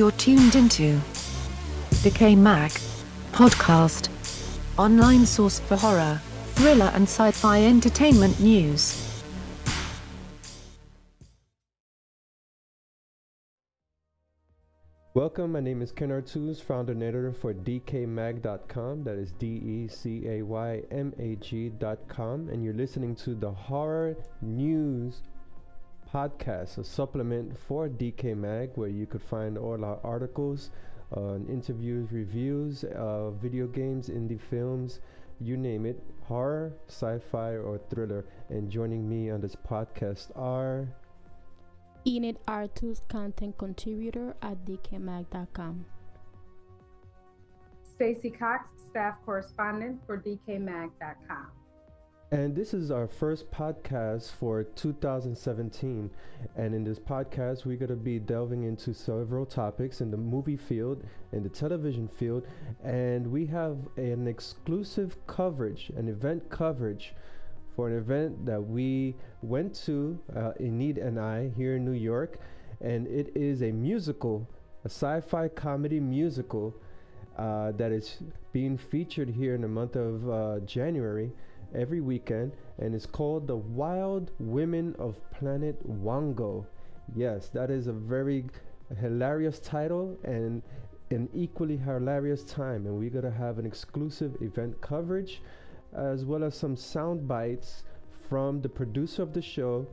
You're tuned into Decay Mag podcast, online source for horror, thriller, and sci fi entertainment news. Welcome, my name is Ken Artuz, founder and editor for DecayMag.com. That is D E C A Y M A G.com. And you're listening to the Horror News Podcast, a supplement for Decay Mag, where you could find all our articles, uh, interviews, reviews, uh, video games, indie films, you name it, horror, sci fi, or thriller. And joining me on this podcast are. Enid Artus, content contributor at decaymag.com. Stacy Cox, staff correspondent for decaymag.com. And this is our first podcast for 2017. And in this podcast, we're going to be delving into several topics in the movie field, in the television field, and we have an exclusive coverage, an event coverage for an event that we went to, uh, Enid and I, here in New York. And it is a musical, a sci fi comedy musical uh, that is being featured here in the month of uh, January every weekend. And it's called The Wild Women of Planet Wongo. Yes, that is a very hilarious title and an equally hilarious time. And we're going to have an exclusive event coverage as well as some sound bites from the producer of the show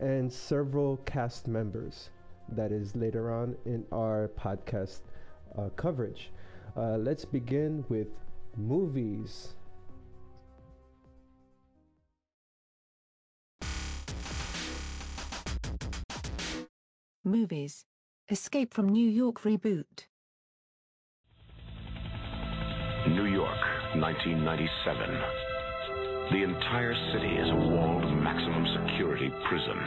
and several cast members. That is later on in our podcast uh, coverage. Uh, let's begin with movies. Movies Escape from New York reboot. New York, 1997. The entire city is a walled maximum security prison.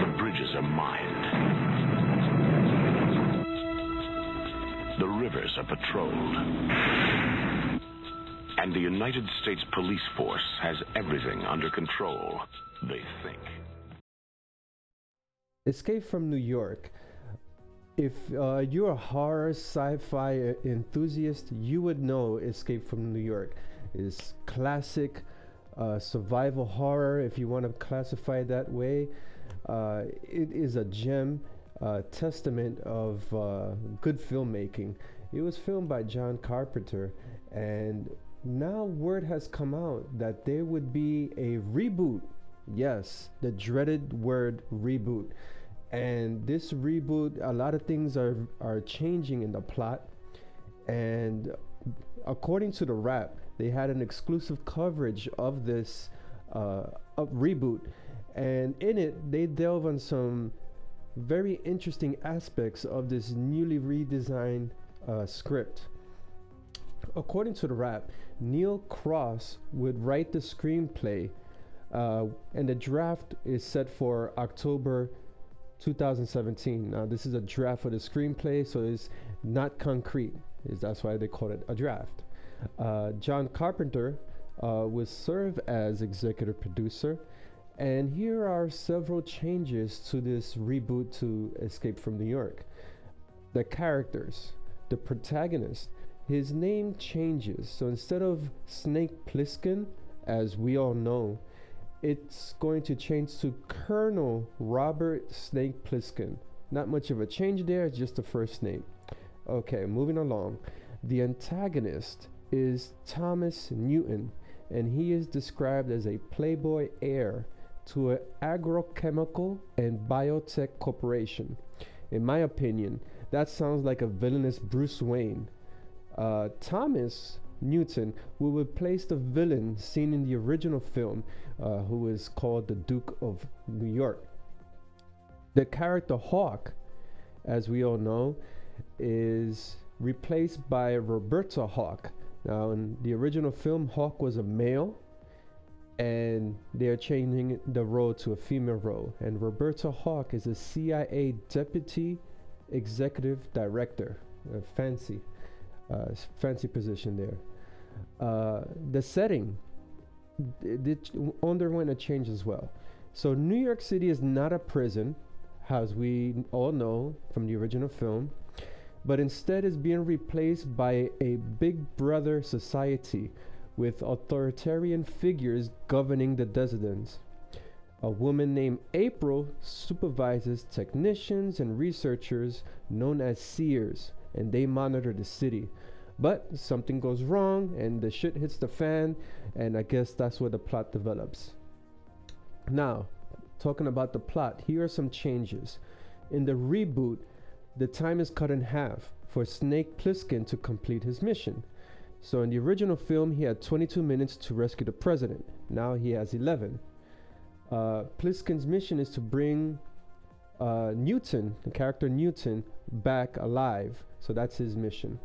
The bridges are mined. The rivers are patrolled. And the United States Police Force has everything under control, they think. Escape from New York. If uh, you're a horror sci-fi enthusiast, you would know Escape from New York is classic uh, survival horror, if you want to classify it that way. Uh, it is a gem, uh, testament of uh, good filmmaking. It was filmed by John Carpenter, and now word has come out that there would be a reboot. Yes, the dreaded word reboot. And this reboot, a lot of things are are changing in the plot. And according to the Wrap, they had an exclusive coverage of this uh, reboot, and in it they delve on some very interesting aspects of this newly redesigned uh, script. According to the Wrap, Neil Cross would write the screenplay, uh, and the draft is set for October 2017. Now, this is a draft for the screenplay, so it's not concrete. Is that's why they call it a draft. Uh, John Carpenter uh, will serve as executive producer. And here are several changes to this reboot to Escape from New York. The characters, the protagonist, his name changes. So instead of Snake Plissken, as we all know, it's going to change to Colonel Robert Snake Plissken. Not much of a change there, just the first name. Okay, moving along. The antagonist is Thomas Newton, and he is described as a playboy heir to an agrochemical and biotech corporation. In my opinion, that sounds like a villainous Bruce Wayne. Uh, Thomas Newton will replace the villain seen in the original film, uh, who is called the Duke of New York. The character Hawk, as we all know, is replaced by Roberta Hawk, now, in the original film, Hawk was a male, and they're changing the role to a female role. And Roberta Hawk is a CIA deputy executive director. A fancy, uh, fancy position there. Uh, the setting did underwent a change as well. So New York City is not a prison. as we all know from the original film, but instead is being replaced by a big brother society with authoritarian figures governing the residents. A woman named April supervises technicians and researchers known as seers, and they monitor the city. But something goes wrong, and the shit hits the fan, and I guess that's where the plot develops. Now, talking about the plot, here are some changes. In the reboot, the time is cut in half for Snake Plissken to complete his mission. So in the original film, he had 22 minutes to rescue the president. Now he has 11. Uh, mission is to bring uh, Newton, the character Newton, back alive. So that's his mission.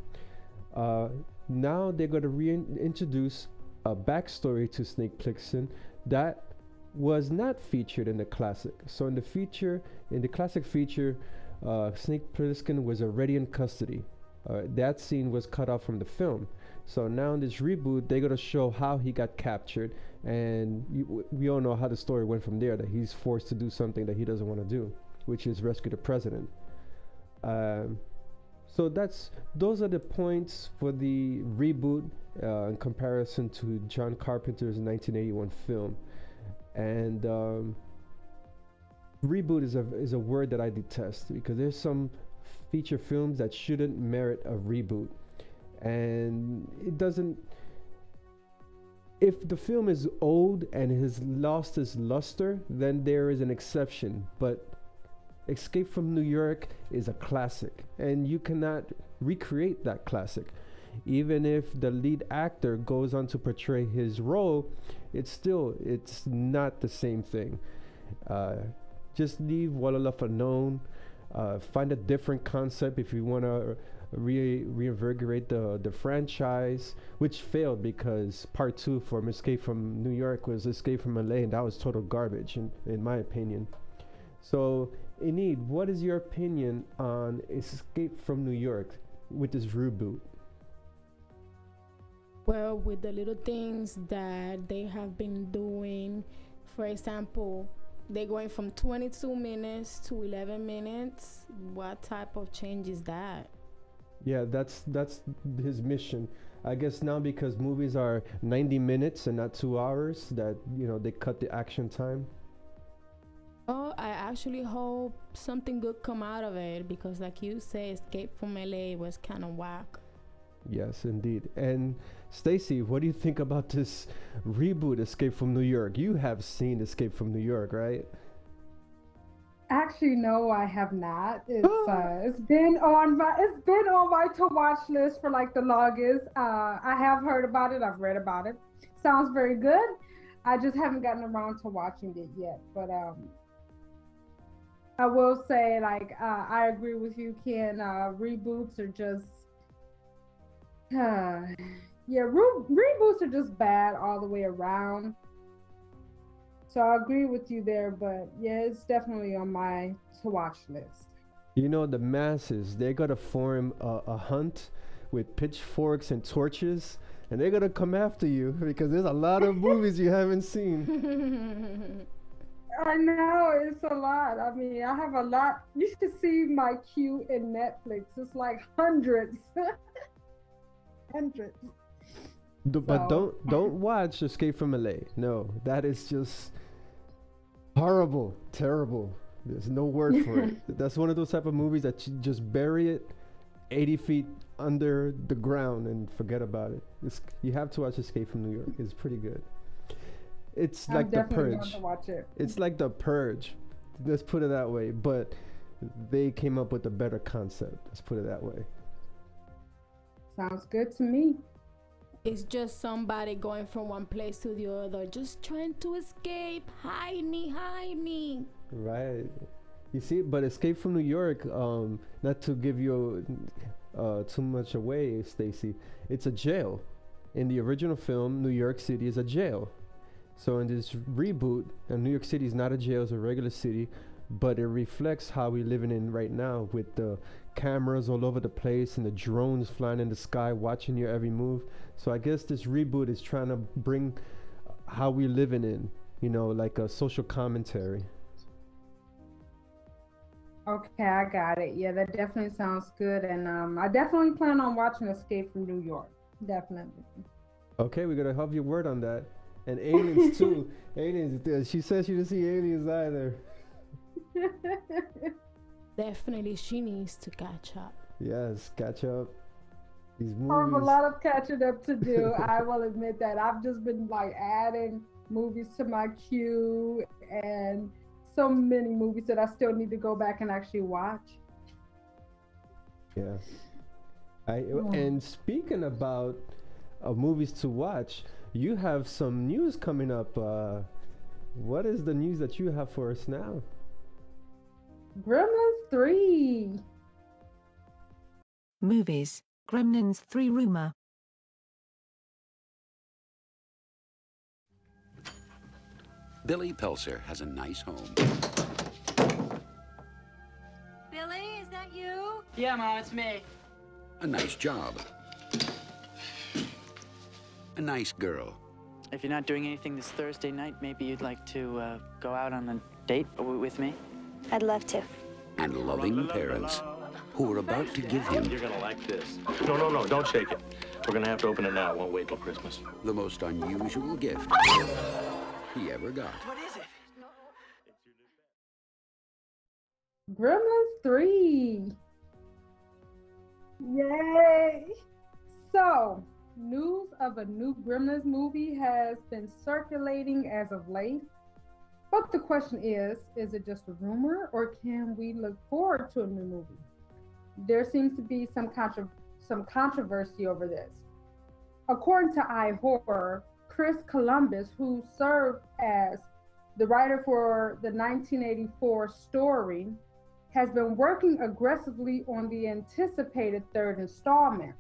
Uh, now they're going to reintroduce a backstory to Snake Plissken that was not featured in the classic. So in the feature, in the classic feature, uh, Snake Plissken was already in custody. Uh, that scene was cut off from the film. So now in this reboot, they're gonna show how he got captured, and you, we all know how the story went from there. That he's forced to do something that he doesn't want to do, which is rescue the president. Um, so that's those are the points for the reboot uh, in comparison to John Carpenter's 1981 film, and um, reboot is a is a word that I detest because there's some feature films that shouldn't merit a reboot. And it doesn't if the film is old and has lost its luster then there is an exception. But escape from new york is a classic and you cannot recreate that classic. Even if the lead actor goes on to portray his role it's still it's not the same thing. Uh, just leave Enough Unknown uh, find a different concept if you want to re- reinvigorate the the franchise, which failed because part two for Escape from New York was Escape from LA, and that was total garbage in in my opinion. So, Enid, what is your opinion on Escape from New York with this reboot? Well, with the little things that they have been doing, for example, they're going from 22 minutes to 11 minutes. What type of change is that? Yeah, that's that's his mission. I guess now because movies are 90 minutes and not 2 hours that, you know, they cut the action time. Oh, I actually hope something good come out of it because like you say Escape from LA was kind of whack. Yes, indeed. And Stacy, what do you think about this reboot Escape from New York? You have seen Escape from New York, right? Actually, no, I have not. It's uh, it's been on my it's been on my to watch list for like the longest. Uh, I have heard about it. I've read about it. Sounds very good. I just haven't gotten around to watching it yet. But um, I will say, like, uh, I agree with you, Ken. Uh, reboots are just, uh, yeah, re- reboots are just bad all the way around. So I agree with you there, but yeah, it's definitely on my to watch list. You know, the masses, they're going to form a, a hunt with pitchforks and torches, and they're going to come after you because there's a lot of movies you haven't seen. I know it's a lot. I mean, I have a lot. You should see my queue in Netflix. It's like hundreds, hundreds. D- But don't don't watch Escape from LA. No, that is just horrible, terrible. There's no word for it. That's one of those type of movies that you just bury it 80 feet under the ground and forget about it. It's, you have to watch Escape from New York. It's pretty good. It's I'm like the purge. to watch it. It's like the purge. Let's put it that way. But they came up with a better concept. Let's put it that way. Sounds good to me. It's just somebody going from one place to the other, just trying to escape. Hide me, hide me. Right. You see, but Escape from New York, um, not to give you uh, too much away, Stacy, it's a jail. In the original film, New York City is a jail. So in this reboot, uh, New York City is not a jail; it's a regular city, but it reflects how we're living in right now, with the cameras all over the place and the drones flying in the sky, watching your every move. So I guess this reboot is trying to bring how we're living in, you know, like a social commentary. Okay, I got it. Yeah, that definitely sounds good, and um, I definitely plan on watching Escape from New York. Definitely. Okay, we're gonna have your word on that. And aliens too. aliens. She says she didn't see aliens either. Definitely, she needs to catch up. Yes, catch up. These movies. I have a lot of catching up to do. I will admit that. I've just been like adding movies to my queue and so many movies that I still need to go back and actually watch. Yeah. I and speaking about uh, movies to watch, you have some news coming up. Uh, what is the news that you have for us now? Gremlins 3. Movies Gremlins 3 rumor. Billy Peltzer has a nice home, Billy, is that you? Yeah, Mom, it's me. a nice job, a nice girl, If you're not doing anything this Thursday night, maybe you'd like to uh, go out on a date with me? I'd love to. and loving parents who are about to give him You're gonna like this. No, no, no, don't shake it. We're gonna have to open it now. It won't wait till Christmas. the most unusual gift he ever got. What is it? Gremlins 3. Yay! So, news of a new Gremlins movie has been circulating as of late. But the question is is it just a rumor or can we look forward to a new movie? There seems to be some, contra- some controversy over this. According to iHorror, Chris Columbus, who served as the writer for the 1984 story, has been working aggressively on the anticipated third installment.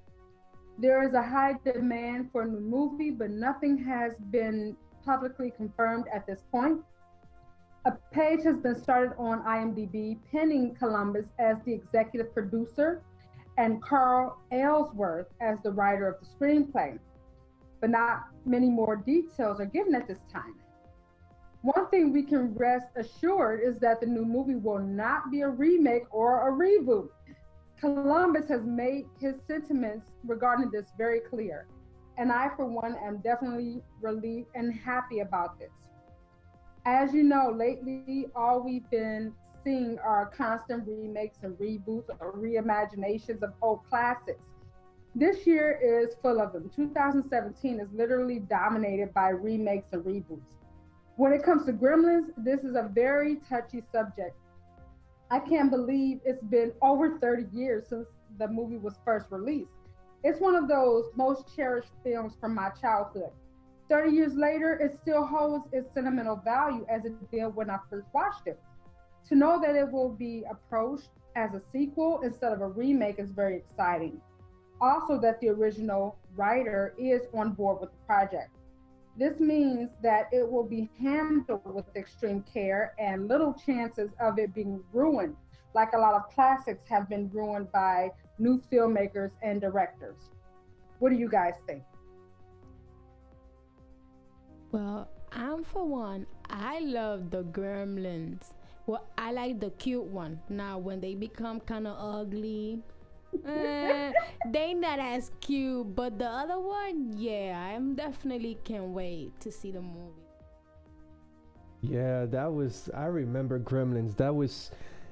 There is a high demand for a new movie, but nothing has been publicly confirmed at this point. A page has been started on IMDb pinning Columbus as the executive producer and Carl Ellsworth as the writer of the screenplay, but not many more details are given at this time. One thing we can rest assured is that the new movie will not be a remake or a reboot. Columbus has made his sentiments regarding this very clear, and I, for one, am definitely relieved and happy about this. As you know, lately, all we've been seeing are constant remakes and reboots or reimaginations of old classics. This year is full of them. 2017 is literally dominated by remakes and reboots. When it comes to Gremlins, this is a very touchy subject. I can't believe it's been over 30 years since the movie was first released. It's one of those most cherished films from my childhood. 30 years later, it still holds its sentimental value as it did when I first watched it. To know that it will be approached as a sequel instead of a remake is very exciting. Also, that the original writer is on board with the project. This means that it will be handled with extreme care and little chances of it being ruined, like a lot of classics have been ruined by new filmmakers and directors. What do you guys think? Well, I'm for one. I love the gremlins. Well, I like the cute one. Now, when they become kind of ugly, eh, they not as cute. But the other one, yeah, I'm definitely can't wait to see the movie. Yeah, that was. I remember Gremlins. That was,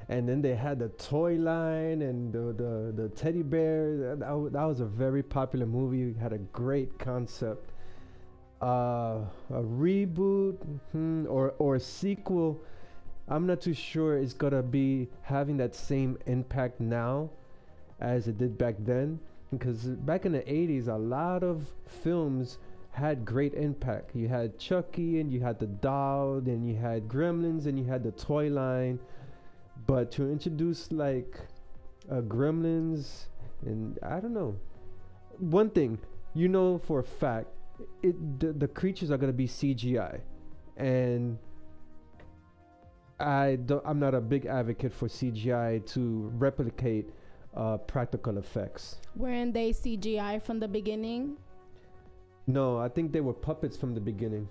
and then they had the toy line and the the, the teddy bear. That, that that was a very popular movie. It had a great concept. Uh, a reboot hmm, or or a sequel. I'm not too sure it's gonna be having that same impact now as it did back then. Because back in the 80s, a lot of films had great impact. You had Chucky, and you had the doll, and you had Gremlins, and you had the toy line. But to introduce like uh, Gremlins, and I don't know, one thing you know for a fact, it the, the creatures are gonna be CGI, and I don't, I'm not a big advocate for CGI to replicate uh, practical effects. Weren't they CGI from the beginning? No, I think they were puppets from the beginning.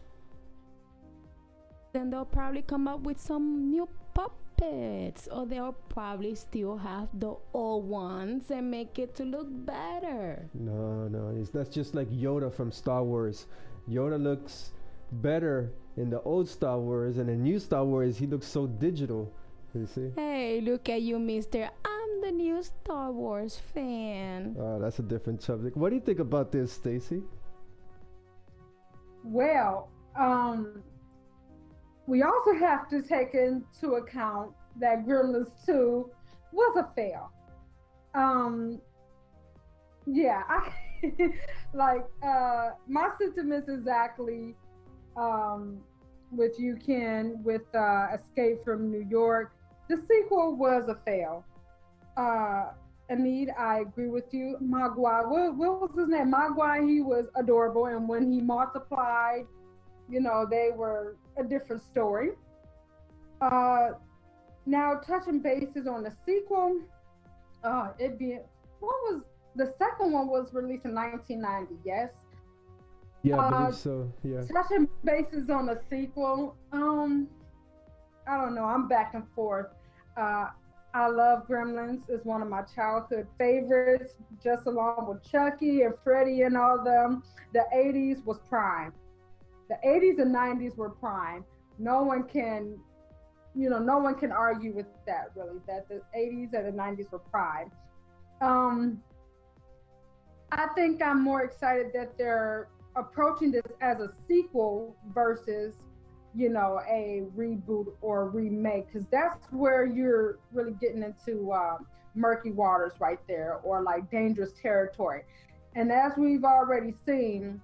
Then they'll probably come up with some new puppets, or they'll probably still have the old ones and make it to look better. No, no, it's, that's just like Yoda from Star Wars. Yoda looks better in the old Star Wars, and in new Star Wars, he looks so digital. You see? Hey, look at you, Mister. I'm the new Star Wars fan. Oh, that's a different subject. What do you think about this, Stacy? Well, um, we also have to take into account that Gremlins 2 was a fail. Um, yeah, I like uh, my sentiments exactly um, with you, Ken, with uh, Escape from New York. The sequel was a fail. Uh, Enid, I agree with you. Mogwai, what, what was his name? Mogwai, he was adorable, and when he multiplied, you know, they were a different story. Uh, now, touching bases on the sequel, uh, it be what was the second one was released in 1990, yes. Yeah, I Uh, believe so. Yeah. Touching bases on the sequel, um, I don't know. I'm back and forth. Uh, I love Gremlins. It's one of my childhood favorites, just along with Chucky and Freddy and all them. The 80s was prime. The 80s and 90s were prime. No one can, you know, no one can argue with that really. That the 80s and the 90s were prime. Um, I think I'm more excited that they're approaching this as a sequel versus you know a reboot or remake because that's where you're really getting into um, murky waters right there or like dangerous territory. And as we've already seen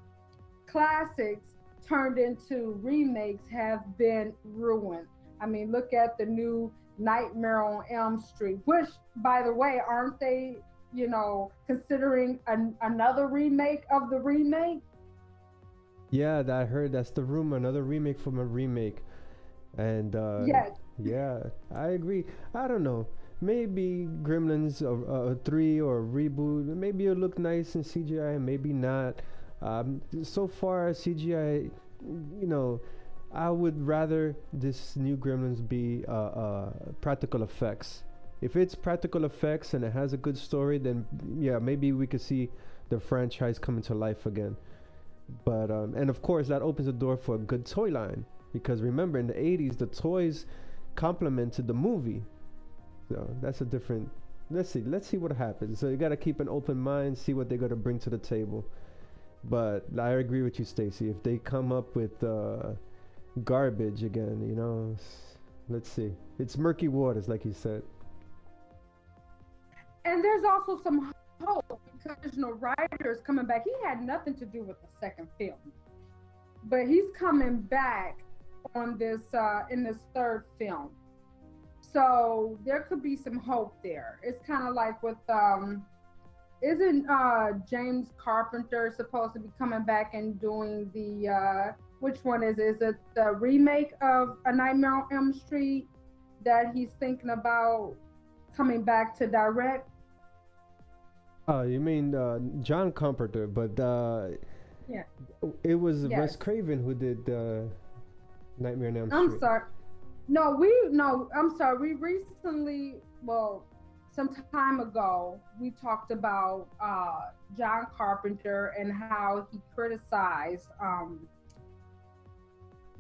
classics turned into remakes have been ruined. I mean look at the new nightmare on elm street which by the way aren't they you know considering an, another remake of the remake Yeah, that I heard that's the rumor, another remake from a remake. And uh yes yeah, I agree. I don't know. Maybe Gremlins or uh, 3 or a reboot. Maybe it'll look nice in CGI, maybe not. Um so far CGI you know, I would rather this new Gremlins be uh, uh practical effects. If it's practical effects and it has a good story, then yeah, maybe we could see the franchise coming to life again but um, and of course that opens the door for a good toy line. Because remember in the 80s the toys complemented the movie. So that's a different let's see let's see what happens. So you got to keep an open mind see what they're to bring to the table. But i agree with you stacy. If they come up with uh, garbage again you know let's see. It's murky waters like you said. And there's also some hope because writer is coming back. He had nothing to do with the second film, but he's coming back on this uh, in this third film. So there could be some hope there. It's kind of like with um, isn't uh, James Carpenter supposed to be coming back and doing the uh, which one is? Is it the remake of A Nightmare on Elm Street that he's thinking about coming back to direct? Oh you mean uh, john carpenter but uh, Yeah. it was wes craven who did uh, nightmare on elm Street. I'm sorry. No, we no. I'm sorry. We recently, well, some time ago, we talked about uh, John Carpenter and how he criticized um,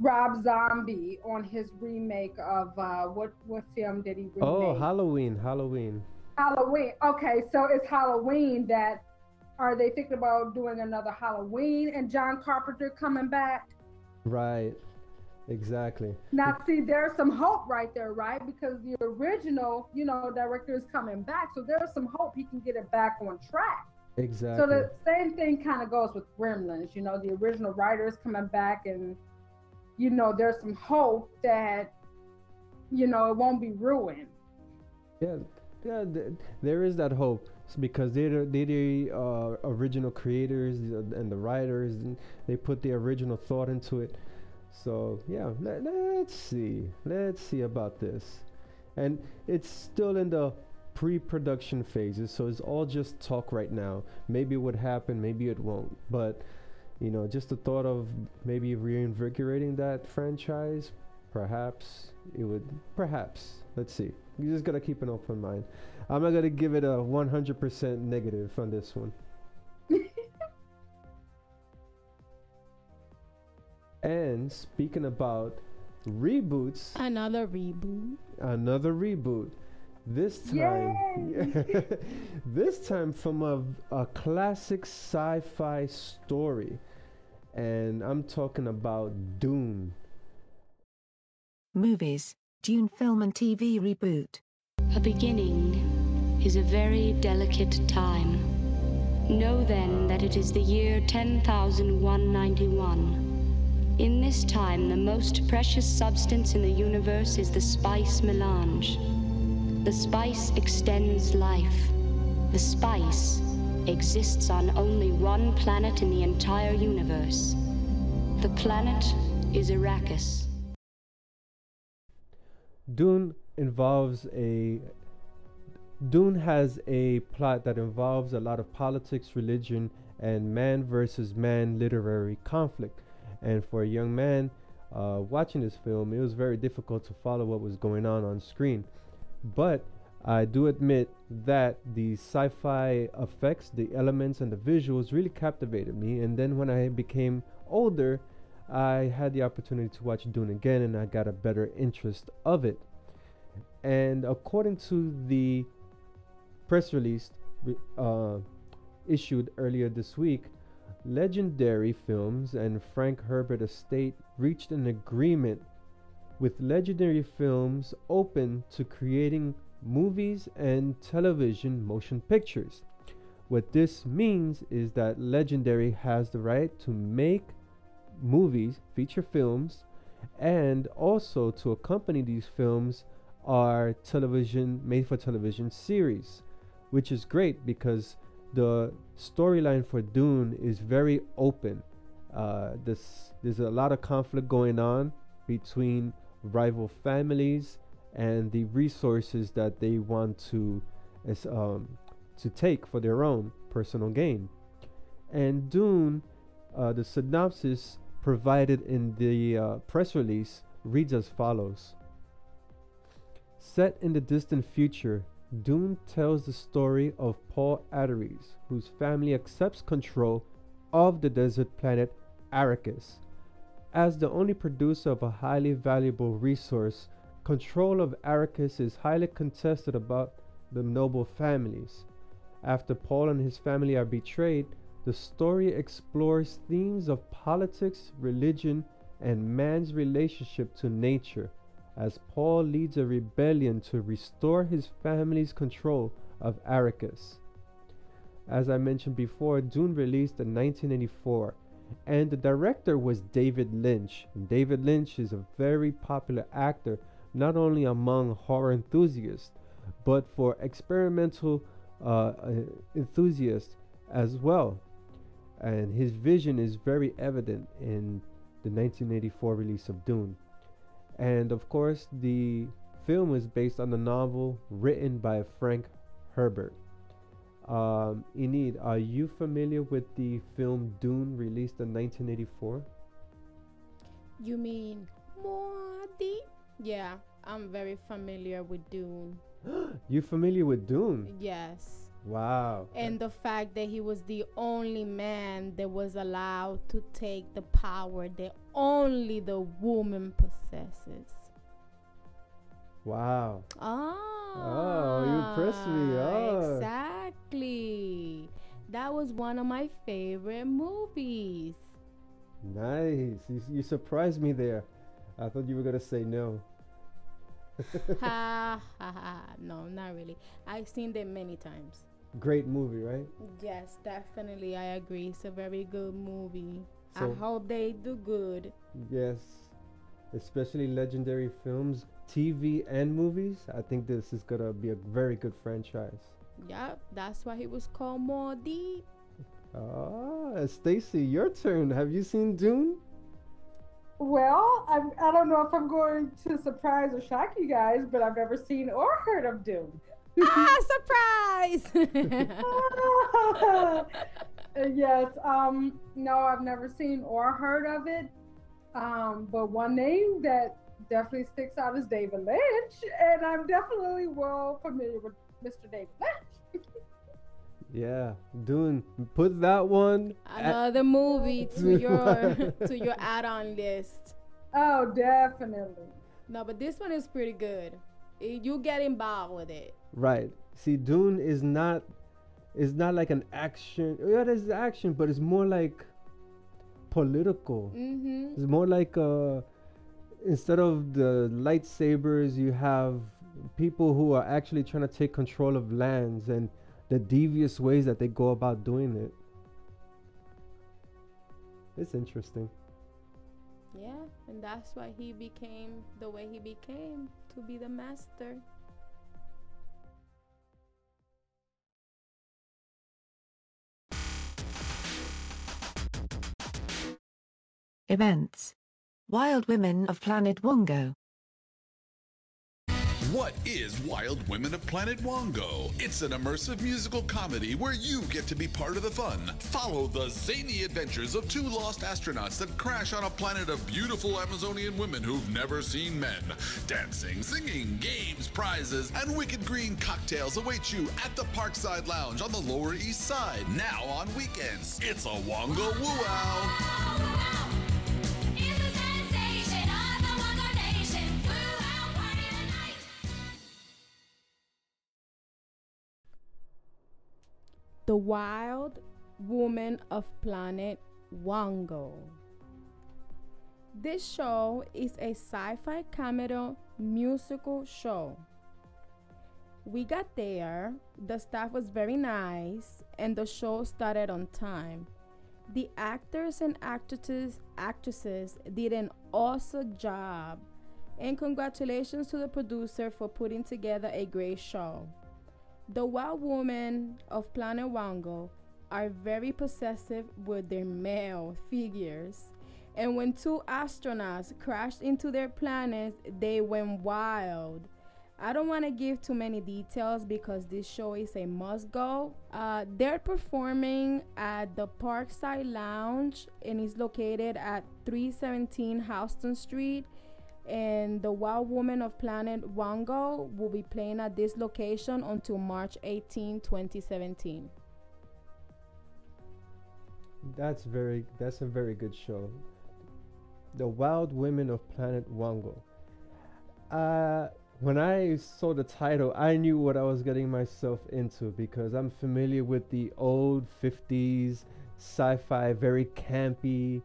Rob Zombie on his remake of uh, what what film did he remake? oh halloween halloween Halloween. Okay, so it's Halloween that are they thinking about doing another Halloween and John Carpenter coming back? Right. Exactly. Now, see, there's some hope right there, right? Because the original, you know, director is coming back, so there's some hope he can get it back on track. Exactly. So the same thing kind of goes with Gremlins. You know, the original writer is coming back, and you know, there's some hope that you know it won't be ruined. yeah, yeah. Th- there is that hope It's because they're the, they're the uh, original creators and the writers, and they put the original thought into it. So yeah, let, let's see, let's see about this, and it's still in the pre-production phases, so it's all just talk right now. Maybe it would happen, maybe it won't, but you know, just the thought of maybe reinvigorating that franchise, perhaps it would. Perhaps. Let's see. You just gotta keep an open mind. I'm not gonna give it a 100% negative on this one. and speaking about reboots, Another reboot. another reboot. This time, this time from a, a classic sci-fi story, and I'm talking about Dune. Movies, Dune film and TV reboot. A beginning is a very delicate time. Know then that it is the year 10,191. In this time, the most precious substance in the universe is the spice melange. The spice extends life. The spice exists on only one planet in the entire universe. The planet is Arrakis. Dune involves a Dune has a plot that involves a lot of politics, religion, and man versus man literary conflict. And for a young man uh, watching this film, it was very difficult to follow what was going on on screen. But I do admit that the sci fi effects, the elements, and the visuals really captivated me. And then when I became older, I had the opportunity to watch Dune again and I got a better interest of it. And according to the press release uh, issued earlier this week, Legendary Films and Frank Herbert Estate reached an agreement with Legendary Films open to creating movies and television motion pictures. What this means is that Legendary has the right to make movies, feature films, and also to accompany these films are television made for television series, which is great because the storyline for Dune is very open. Uh, this there's a lot of conflict going on between rival families and the resources that they want to um, to take for their own personal gain. And Dune, uh, the synopsis provided in the uh, press release reads as follows. Set in the distant future, Dune tells the story of Paul Atreides, whose family accepts control of the desert planet Arrakis. As the only producer of a highly valuable resource, control of Arrakis is highly contested about the noble families. After Paul and his family are betrayed, the story explores themes of politics, religion, and man's relationship to nature as Paul leads a rebellion to restore his family's control of Arrakis. As I mentioned before, Dune released in 1984, and the director was David Lynch. David Lynch is a very popular actor, not only among horror enthusiasts, but for experimental uh, uh enthusiasts as well. And his vision is very evident in the 1984 release of Dune. And of course, the film is based on the novel written by Frank Herbert. Um, Enid, are you familiar with the film Dune released in 1984? You mean Morty? Yeah, I'm very familiar with Dune. you familiar with Dune? Yes. Wow. And the fact that he was the only man that was allowed to take the power that only the woman possesses. Wow. Ah. Oh, you impressed me. Oh. Exactly. That was one of my favorite movies. Nice. You, you surprised me there. I thought you were going to say no. ha ha ha. No, not really. I've seen them many times. Great movie, right? Yes, definitely. I agree. It's a very good movie. So- I hope they do good. Yes. Especially legendary films, TV, and movies. I think this is going to be a very good franchise. Yep, that's why he was called Morty. Ah, Stacy, your turn. Have you seen Dune? Well, I'm, I don't know if I'm going to surprise or shock you guys, but I've never seen or heard of Dune. Ah, surprise! yes. Um. No, I've never seen or heard of it. Um. But one name that definitely sticks out is David Lynch, and I'm definitely well familiar with Mr. David Lynch. Yeah, Dune. Put that one. Another movie to your to your add-on list. Oh, definitely. No, but this one is pretty good. You get involved with it. Right. See, Dune is not is not like an action. Yeah, it is action, but it's more like political. Mm-hmm. It's more like uh instead of the lightsabers, you have people who are actually trying to take control of lands and the devious ways that they go about doing it. It's interesting. Yeah, and that's why he became the way he became to be the master. Events. Wild Women of Planet Wongo. What is Wild Women of Planet Wongo? It's an immersive musical comedy where you get to be part of the fun. Follow the zany adventures of two lost astronauts that crash on a planet of beautiful Amazonian women who've never seen men. Dancing, singing, games, prizes, and wicked green cocktails await you at the Parkside Lounge on the Lower East Side. Now on weekends, it's a Wongo Woo-Ow. The Wild Woman of Planet Wongo. This show is a sci fi comedy musical show. We got there, the staff was very nice, and the show started on time. The actors and actresses actresses did an awesome job, and congratulations to the producer for putting together a great show. The wild women of Planet Wongo are very possessive with their male figures. And when two astronauts crashed into their planet, they went wild. I don't want to give too many details because this show is a must go. Uh, they're performing at the Parkside Lounge and is located at 317 Houston Street and the Wild Woman of Planet Wongo will be playing at this location until March 18, 2017. That's very that's a very good show. The Wild Women of Planet Wongo. Uh when I saw the title, I knew what I was getting myself into because I'm familiar with the old 50s sci-fi, very campy,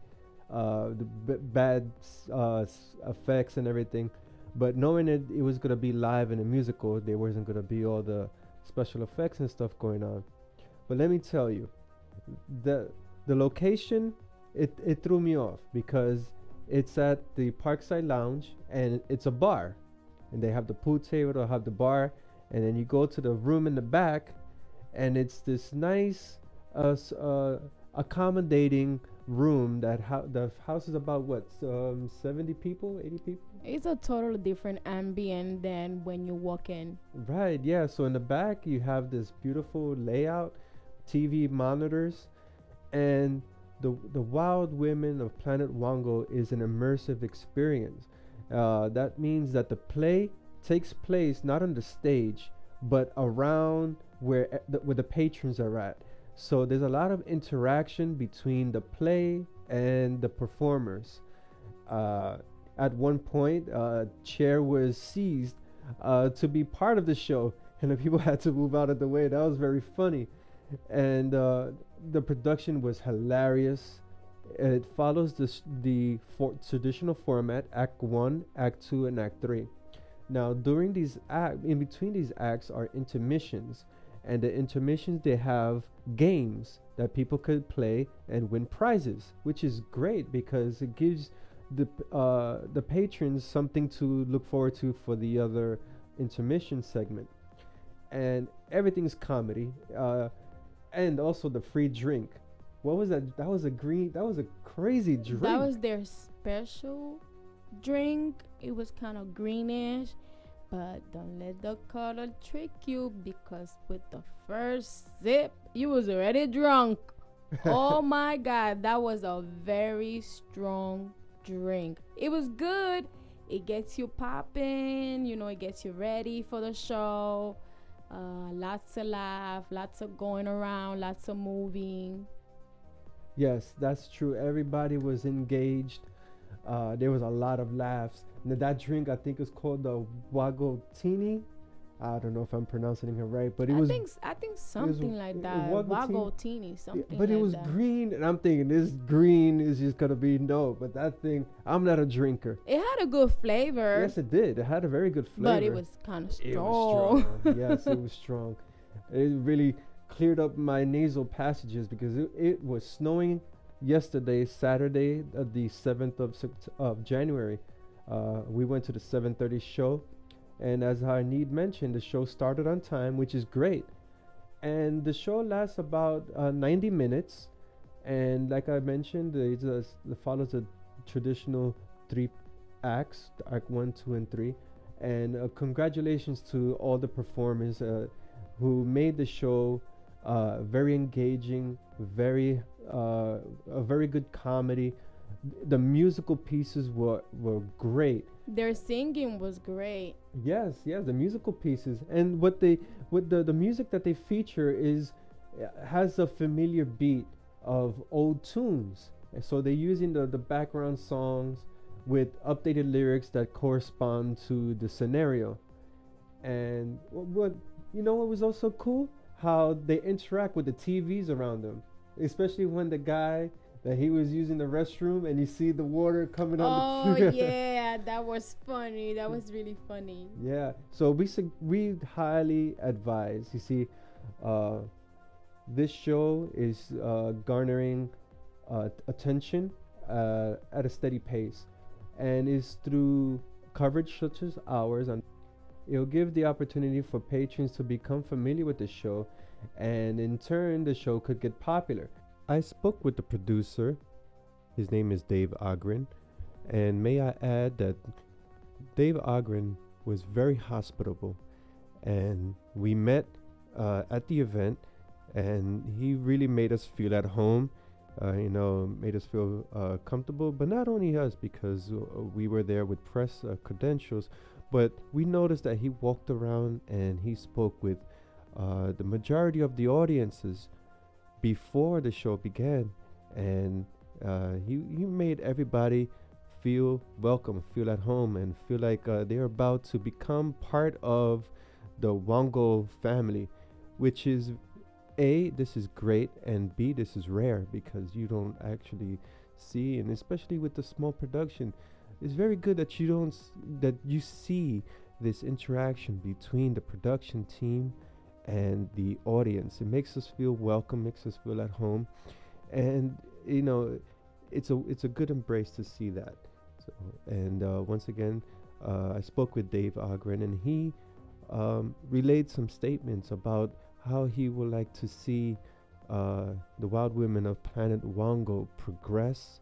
uh, the b- bad uh, effects and everything. But knowing it, it was gonna be live in a musical, there wasn't gonna be all the special effects and stuff going on. But let me tell you, the the location it it threw me off because it's at the Parkside Lounge and it's a bar, and they have the pool table, they have the bar, and then you go to the room in the back, and it's this nice, uh, uh accommodating room that ho- the house is about what um 70 people 80 people It's a totally different ambient than when you walk in. Right, yeah. So in the back, you have this beautiful layout, TV monitors, and the the Wild Women of Planet Wongo is an immersive experience. Uh, that means that the play takes place not on the stage, but around where e- the, where the patrons are at. So there's a lot of interaction between the play and the performers. Uh, at one point, uh, chair was seized uh, to be part of the show, and the people had to move out of the way. That was very funny, and uh, the production was hilarious. It follows this the for- traditional format: Act One, Act Two, and Act Three. Now, during these act, in between these acts are intermissions, and the intermissions they have games that people could play and win prizes, which is great because it gives the uh, the patrons something to look forward to for the other intermission segment, and everything's comedy, uh, and also the free drink. What was that? That was a green. That was a crazy drink. That was their special drink. It was kind of greenish, but don't let the color trick you because with the first sip, you was already drunk. oh my god, that was a very strong drink. It was good. it gets you popping. You know, it gets you ready for the show. Uh, lots of laugh, lots of going around, lots of moving. Yes, that's true. Everybody was engaged. Uh, there was a lot of laughs. That drink, I think, is called the Wagotini. I don't know if I'm pronouncing it right, but it I was. think I think something like it- that. Wagotini. Wagotini, Yeah, something. but it was that. green, and I'm thinking this green is just gonna be no. But that thing, I'm not a drinker. It had a good flavor, Yes, it did. It had a very good flavor. but it was kind of It strong. was strong. yes, it was strong. It really cleared up my nasal passages because it, it was snowing yesterday, Saturday, uh, the 7th of, Sept- of January. Uh, we went to the 7:30 show, and as Harneed mentioned, the show started on time, which is great. And the show lasts about uh, 90 minutes, and like I mentioned, it follows a traditional three acts: Act One, Two, and Three. And uh, congratulations to all the performers uh, who made the show uh, very engaging, very uh, a very good comedy. The musical pieces were were great. Their singing was great. Yes, yes, the musical pieces and what they what the the music that they feature is uh, has a familiar beat of old tunes. And so they're using the the background songs with updated lyrics that correspond to the scenario. And what, what you know what was also cool? How they interact with the TVs around them. Especially when the guy that he was using the restroom and you see the water coming on the Oh yeah, that was funny. That was really funny. Yeah. So we we highly advise. You see, uh, this show is uh, garnering uh, attention uh, at a steady pace, and is through coverage such as ours. And it'll give the opportunity for patrons to become familiar with the show, and in turn, the show could get popular. I spoke with the producer. His name is Dave Ogren, and may I add that Dave Ogren was very hospitable, and we met uh, at the event, and he really made us feel at home. Uh, you know, made us feel uh, comfortable, but not only us because uh, we were there with press uh, credentials, but we noticed that he walked around and he spoke with uh, the majority of the audiences before the show began, and uh, he he made everybody feel welcome, feel at home, and feel like uh, they're about to become part of the Wongo family, which is a this is great, and b this is rare because you don't actually see, and especially with the small production, it's very good that you don't that you see this interaction between the production team and the audience. It makes us feel welcome, makes us feel at home, and you know, it's a it's a good embrace to see that. So, and uh, once again, uh, I spoke with Dave Ogren, and he um, relayed some statements about how he would like to see uh, the Wild Women of Planet Wongo progress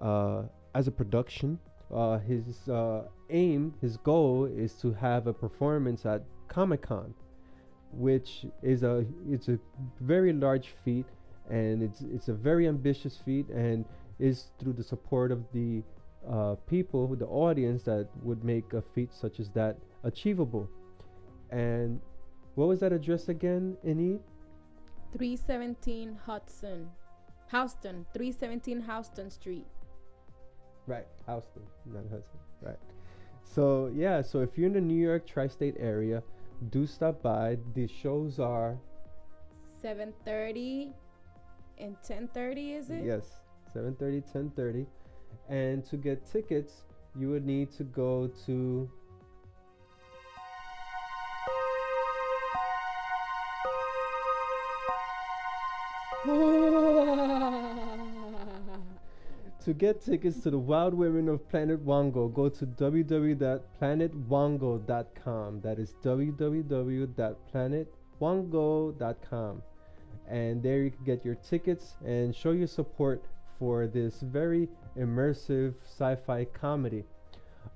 uh, as a production. Uh, his uh, aim, his goal, is to have a performance at Comic Con, which is a it's a very large feat, and it's it's a very ambitious feat, and is through the support of the uh, people, the audience, that would make a feat such as that achievable. And what was that address again, Enid? 317 Hudson, Houston, 317 Houston Street. Right, Houston, not Hudson. Right. So yeah, so if you're in the New York tri-state area, do stop by. The shows are 7:30 and 10:30 is it? yes, 7:30, 10:30, and to get tickets, you would need to go to To get tickets to the Wild Women of Planet Wongo, go to www.planetwongo.com. That is www.planetwongo.com. And there you can get your tickets and show your support for this very immersive sci fi comedy.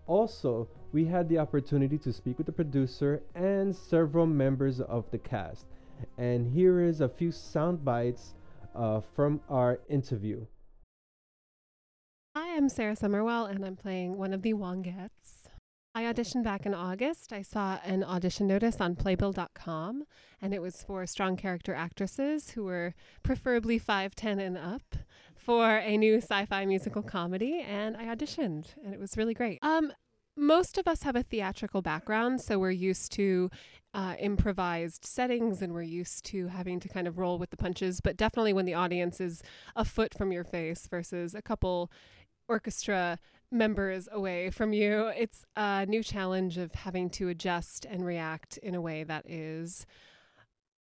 Also, we had the opportunity to speak with the producer and several members of the cast. And here is a few sound bites uh, from our interview. I'm Sarah Summerwell, and I'm playing one of the Wongettes. I auditioned back in August. I saw an audition notice on playbill.com, and it was for strong character actresses who were preferably 5'10 and up for a new sci fi musical comedy. And I auditioned, and it was really great. Um, most of us have a theatrical background, so we're used to uh, improvised settings and we're used to having to kind of roll with the punches. But definitely when the audience is a foot from your face versus a couple orchestra members away from you. It's a new challenge of having to adjust and react in a way that is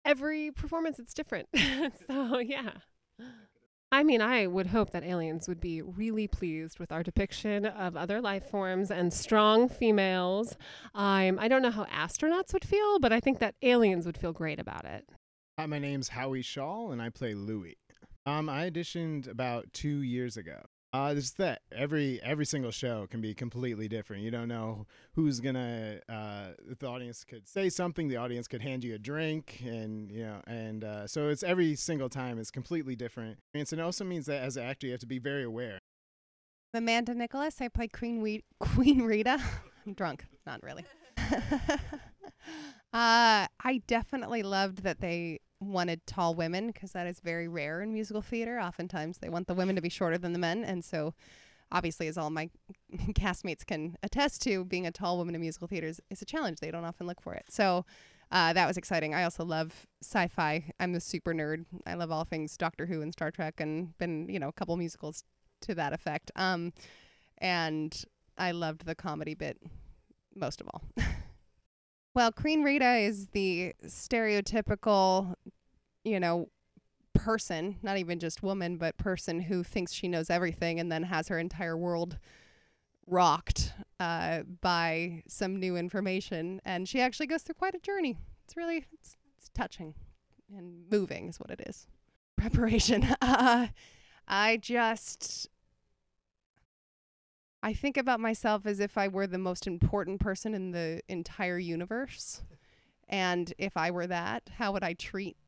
every performance it's different. so, yeah. I mean, I would hope that aliens would be really pleased with our depiction of other life forms and strong females. Um, I don't know how astronauts would feel, but I think that aliens would feel great about it. Hi, my name's Howie Shaw, and I play Louis. Um, I auditioned about two years ago. Uh, it's that every every single show can be completely different. You don't know who's gonna. Uh, the audience could say something. The audience could hand you a drink, and you know, and uh, so it's every single time is completely different. And it also means that as an actor, you have to be very aware. Amanda Nicholas. I play Queen we- Queen Rita. I'm drunk. Not really. uh, I definitely loved that they wanted tall women because that is very rare in musical theater. Oftentimes, they want the women to be shorter than the men, and so obviously, as all my castmates can attest to, being a tall woman in musical theater is, is a challenge. They don't often look for it. So uh, that was exciting. I also love sci-fi. I'm a super nerd. I love all things Doctor Who and Star Trek, and been you know a couple musicals to that effect. Um, and I loved the comedy bit most of all. Well, Queen Rita is the stereotypical, you know, person, not even just woman, but person who thinks she knows everything and then has her entire world rocked uh, by some new information. And she actually goes through quite a journey. It's really it's, it's touching and moving, is what it is. Preparation. Uh, I just I think about myself as if I were the most important person in the entire universe. And if I were that, how would I treat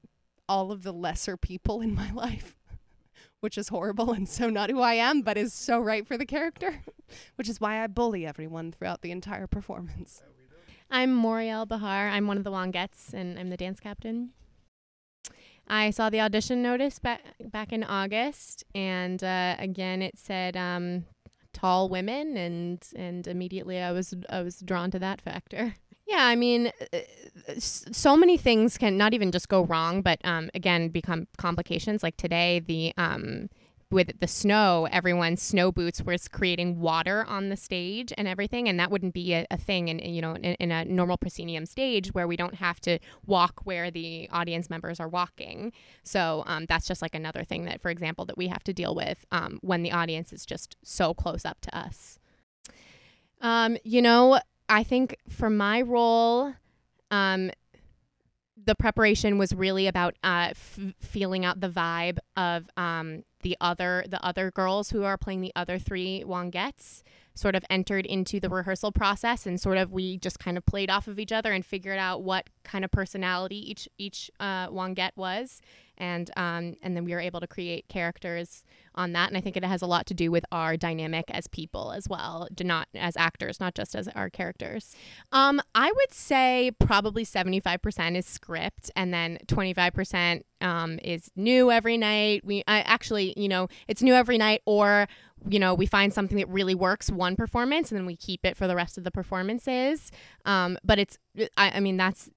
all of the lesser people in my life? Which is horrible and so not who I am, but is so right for the character. Which is why I bully everyone throughout the entire performance. I'm Moriel Bahar. I'm one of the Wongettes, and I'm the dance captain. I saw the audition notice back back in August, and uh, again, it said um, tall women and and immediately I was I was drawn to that factor. Yeah, I mean, uh, so many things can not even just go wrong, but um, again become complications. Like today, the um, with the snow, everyone's snow boots was creating water on the stage and everything, and that wouldn't be a, a thing in, you know in, in, a normal proscenium stage where we don't have to walk where the audience members are walking. So um, that's just like another thing that, for example, that we have to deal with um, when the audience is just so close up to us. Um, you know, I think for my role, um, the preparation was really about uh, f- feeling out the vibe of um, the other the other girls who are playing the other three Wongettes sort of entered into the rehearsal process and sort of we just kind of played off of each other and figured out what kind of personality each each uh, Wongette was. And um, and then we were able to create characters on that. And I think it has a lot to do with our dynamic as people as well not as actors not just as our characters. Um, I would say probably 75% is script and then 25% um, is new every night. We I actually you know it's new every night or you know, we find something that really works one performance and then we keep it for the rest of the performances. Um, but it's, I, I mean, that's,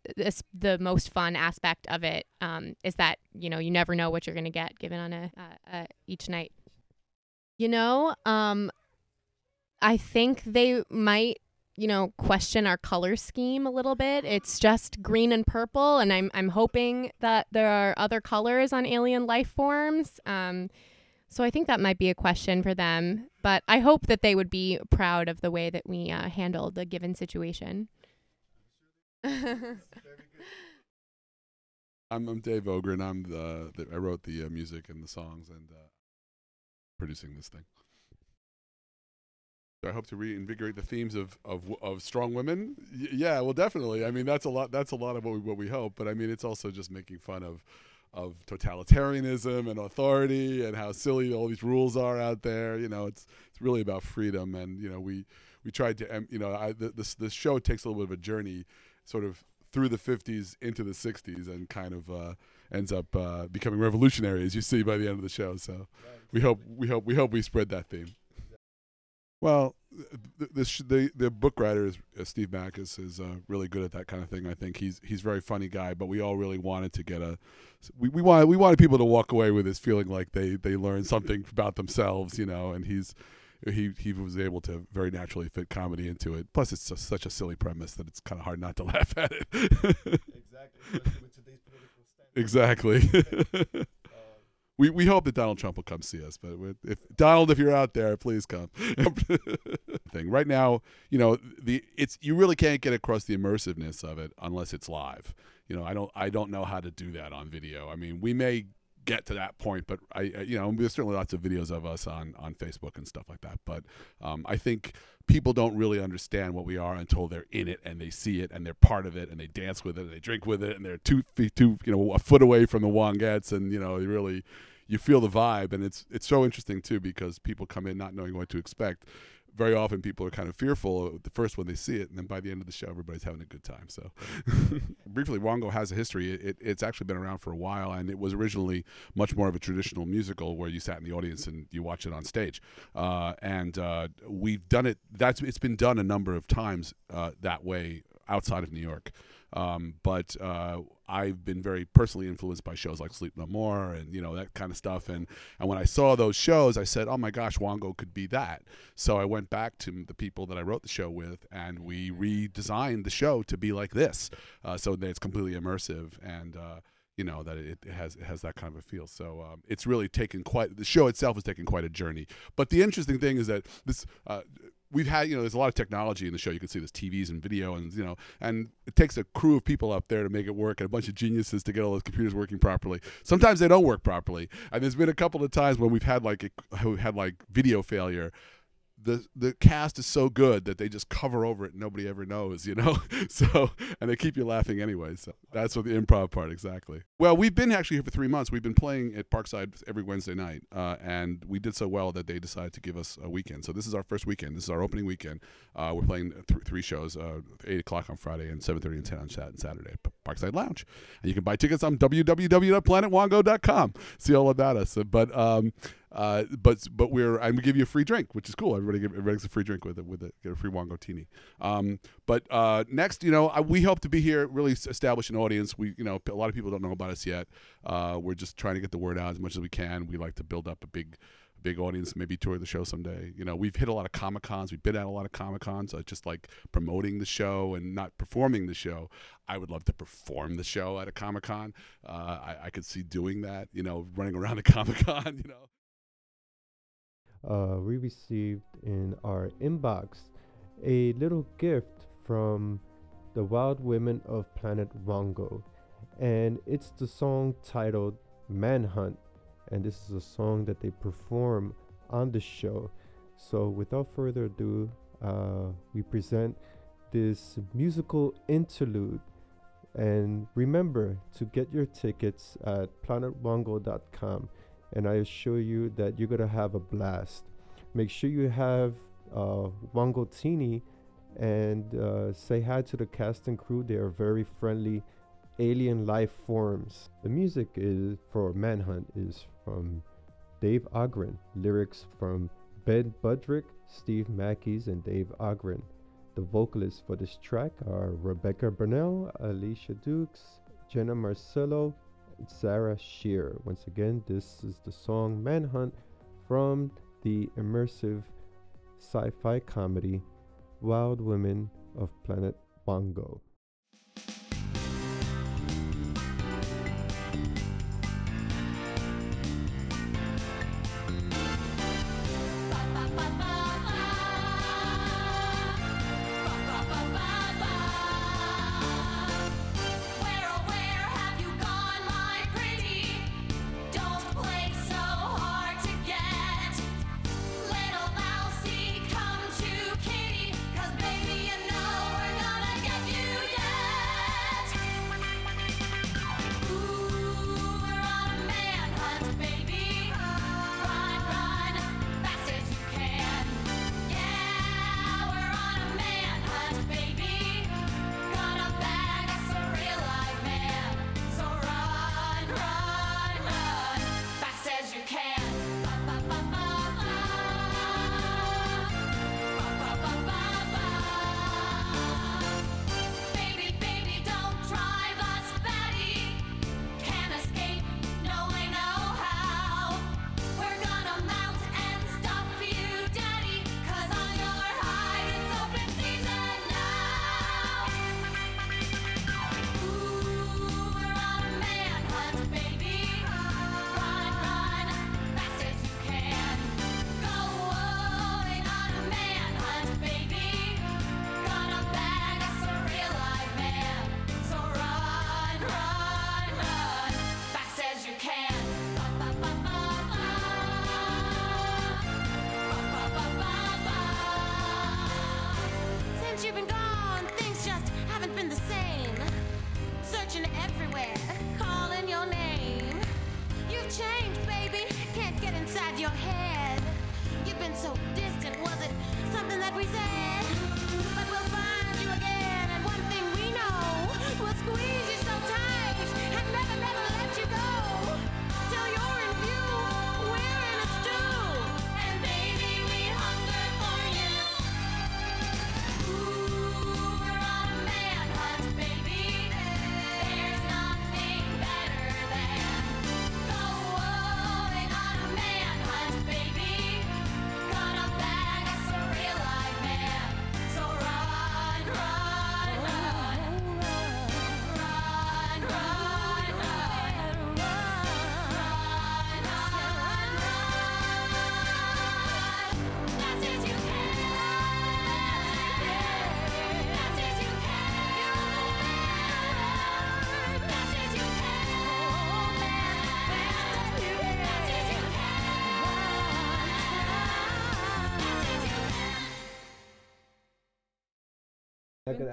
the most fun aspect of it um, is that, you know, you never know what you're going to get given on a, uh, each night. You know, um, I think they might you know question our color scheme a little bit it's just green and purple and i'm i'm hoping that there are other colors on alien life forms um, so I think that might be a question for them, but I hope that they would be proud of the way that we uh, handled the given situation. I'm, I'm Dave Ogren. I'm the, the I wrote the uh, music and the songs and uh, producing this thing. I hope to reinvigorate the themes of of of strong women. Y- yeah, well, definitely. I mean, that's a lot. That's a lot of what we, what we hope. But I mean, it's also just making fun of of totalitarianism and authority and how silly all these rules are out there. You know, it's it's really about freedom, and you know we we tried to you know I, this this show takes a little bit of a journey, sort of through the 50s into the 60s and kind of uh, ends up uh, becoming revolutionary as you see by the end of the show. So we hope we hope we hope we spread that theme. Well, the the, the, the book writer is uh, Steve Mackus is uh, really good at that kind of thing. I think he's he's a very funny guy, but we all really wanted to get a we, we wanted we wanted people to walk away with this feeling like they they learned something about themselves, you know. And he's he he was able to very naturally fit comedy into it. Plus, it's just such a silly premise that it's kind of hard not to laugh at it. Exactly. Exactly. we we hope that Donald Trump will come see us, but if Donald, if you're out there, please come. Thing right now, you know the it's you really can't get across the immersiveness of it unless it's live. You know, I don't I don't know how to do that on video. I mean, we may get to that point, but I, you know there's certainly lots of videos of us on on Facebook and stuff like that. But um, I think people don't really understand what we are until they're in it and they see it and they're part of it and they dance with it and they drink with it and they're two feet two you know a foot away from the Wongettes and you know you really you feel the vibe and it's it's so interesting too because people come in not knowing what to expect. Very often people are kind of fearful of the first when they see it, and then by the end of the show, everybody's having a good time. So, briefly, Wongo has a history. It, it's actually been around for a while, and it was originally much more of a traditional musical where you sat in the audience and you watch it on stage. Uh, and uh, we've done it. That's it's been done a number of times uh, that way outside of New York. Um, but uh, I've been very personally influenced by shows like Sleep No More and you know that kind of stuff. And and when I saw those shows, I said, "Oh my gosh, Wongo could be that." So I went back to the people that I wrote the show with, and we redesigned the show to be like this, uh, so that it's completely immersive and. Uh, you know that it, has it has that kind of a feel. So um, it's really taken quite the show itself has taken quite a journey. But the interesting thing is that this uh, we've had you know there's a lot of technology in the show. You can see there's TVs and video and you know and it takes a crew of people up there to make it work and a bunch of geniuses to get all those computers working properly. Sometimes they don't work properly, and there's been a couple of times when we've had like a, had like video failure the the cast is so good that they just cover over it and nobody ever knows, you know. so and they keep you laughing anyway. So that's what the improv part exactly. Well, we've been actually here for three months. We've been playing at Parkside every Wednesday night, uh, and we did so well that they decided to give us a weekend. So this is our first weekend. This is our opening weekend. Uh, we're playing th- three shows: uh, eight o'clock on Friday and seven thirty and ten on Sat- Saturday. at Parkside Lounge, and you can buy tickets on www.planetwongo.com. See all about us. But um, uh, but but we're I'm gonna give you a free drink, which is cool. Everybody give, everybody gets a free drink with it with it. Get a free Wongo Tini. Um, but uh, next, you know, I, we hope to be here, really establish an audience. We you know a lot of people don't know about us yet. Uh, we're just trying to get the word out as much as we can. We like to build up a big big audience, maybe tour the show someday. You know, we've hit a lot of comic cons. We've been at a lot of comic cons, uh, just like promoting the show and not performing the show. I would love to perform the show at a comic con. Uh, I, I could see doing that. You know, running around a comic con. You know. Uh, we received in our inbox a little gift from the Wild Women of Planet Wongo, and it's the song titled Manhunt, and this is a song that they perform on the show. So, without further ado, uh, we present this musical interlude. And remember to get your tickets at planetwongo.com and I assure you that you're gonna have a blast. Make sure you have uh, Wongotini and uh, say hi to the cast and crew. They are very friendly alien life forms. The music is for Manhunt is from Dave Ogren. Lyrics from Ben Budrick, Steve Mackeys, and Dave Ogren. The vocalists for this track are Rebecca Burnell, Alicia Dukes, Jenna Marcello, Sarah Shear. Once again, this is the song Manhunt from the immersive sci fi comedy Wild Women of Planet Wongo.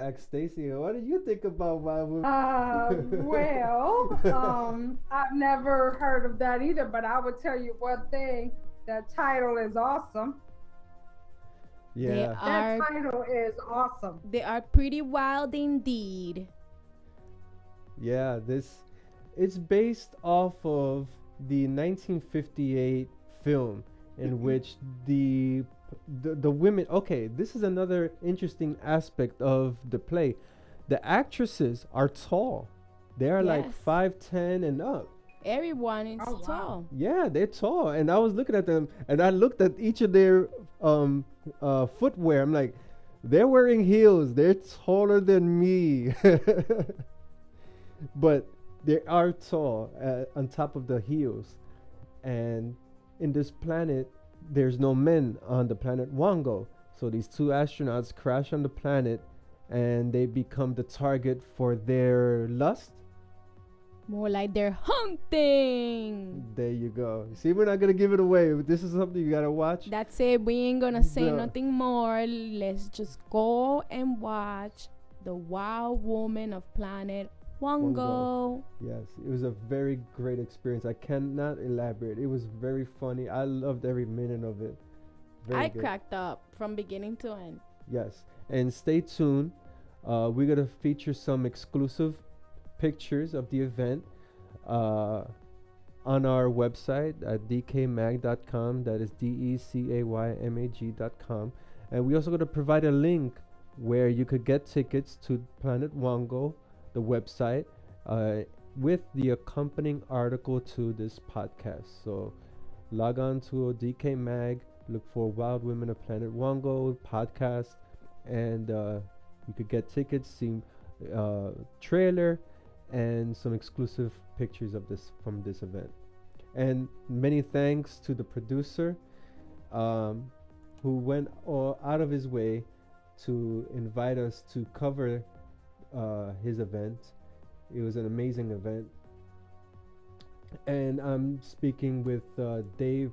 Ask Stacy. What do you think about Wild Women? Uh, well, um, I've never heard of that either, but I would tell you one thing: that title is awesome. They yeah. That are title is awesome. they are pretty wild indeed. Yeah, this it's based off of the 1958 film in which the, the the women okay, this is another interesting aspect of the play. The actresses are tall. They are like Yes. 5'10 and up. Everyone is Oh, wow. tall. Yeah, they're tall. And I was looking at them and I looked at each of their um uh footwear. I'm like, they're wearing heels. They're taller than me. but they are tall uh, on top of the heels. And in this planet, there's no men on the planet Wongo. So these two astronauts crash on the planet and they become the target for their lust. More like they're hunting. There you go. See, we're not gonna give it away. This is something you gotta watch. That's it. We ain't gonna say The- nothing more. Let's just go and watch the Wild Woman of Planet Wongo. Yes, it was a very great experience. I cannot elaborate. It was very funny. I loved every minute of it. Very I good. cracked up from beginning to end. Yes, and stay tuned. Uh, we're gonna feature some exclusive pictures of the event uh, on our website at decaymag.com. That is d e c a y m a g.com, and we also gonna provide a link where you could get tickets to Planet Wongo, the website, uh, with the accompanying article to this podcast. So log on to Decay Mag, look for Wild Women of Planet Wongo podcast, and uh, you could get tickets, see uh, trailer, and some exclusive pictures of this from this event. And many thanks to the producer, um, who went all out of his way to invite us to cover uh, his event. It was an amazing event. And I'm speaking with uh, Dave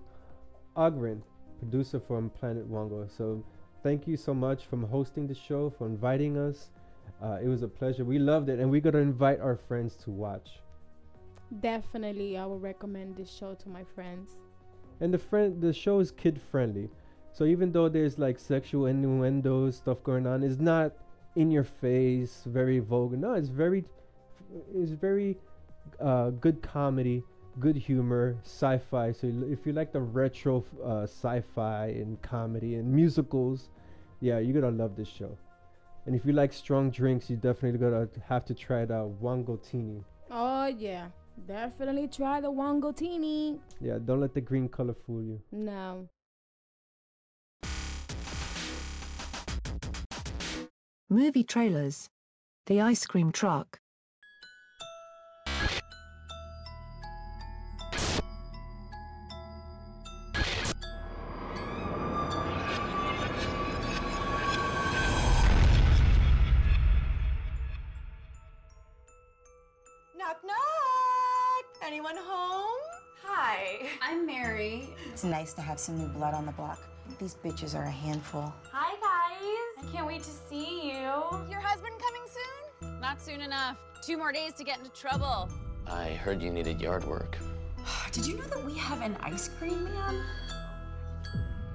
Ogren, producer from Planet Wongo. So thank you so much for hosting the show, for inviting us. Uh, it was a pleasure. We loved it, and we're gonna invite our friends to watch. Definitely, I would recommend this show to my friends. And the friend, the show is kid friendly, so even though there's like sexual innuendos stuff going on, it's not in your face, very vulgar. No, it's very, it's very uh, good comedy, good humor, sci-fi. So if you like the retro uh, sci-fi and comedy and musicals, yeah, you're gonna love this show. And if you like strong drinks, you definitely gonna have to try the. Wongotini. Oh yeah, definitely try the Wongotini. Yeah, don't let the green color fool you. No. Movie trailers. The Ice Cream Truck. Knock knock. Anyone home? Hi. I'm Mary. It's nice to have some new blood on the block. These bitches are a handful. Hi guys. I can't wait to see you. Your husband coming soon? Not soon enough. Two more days to get into trouble. I heard you needed yard work. Did you know that we have an ice cream man?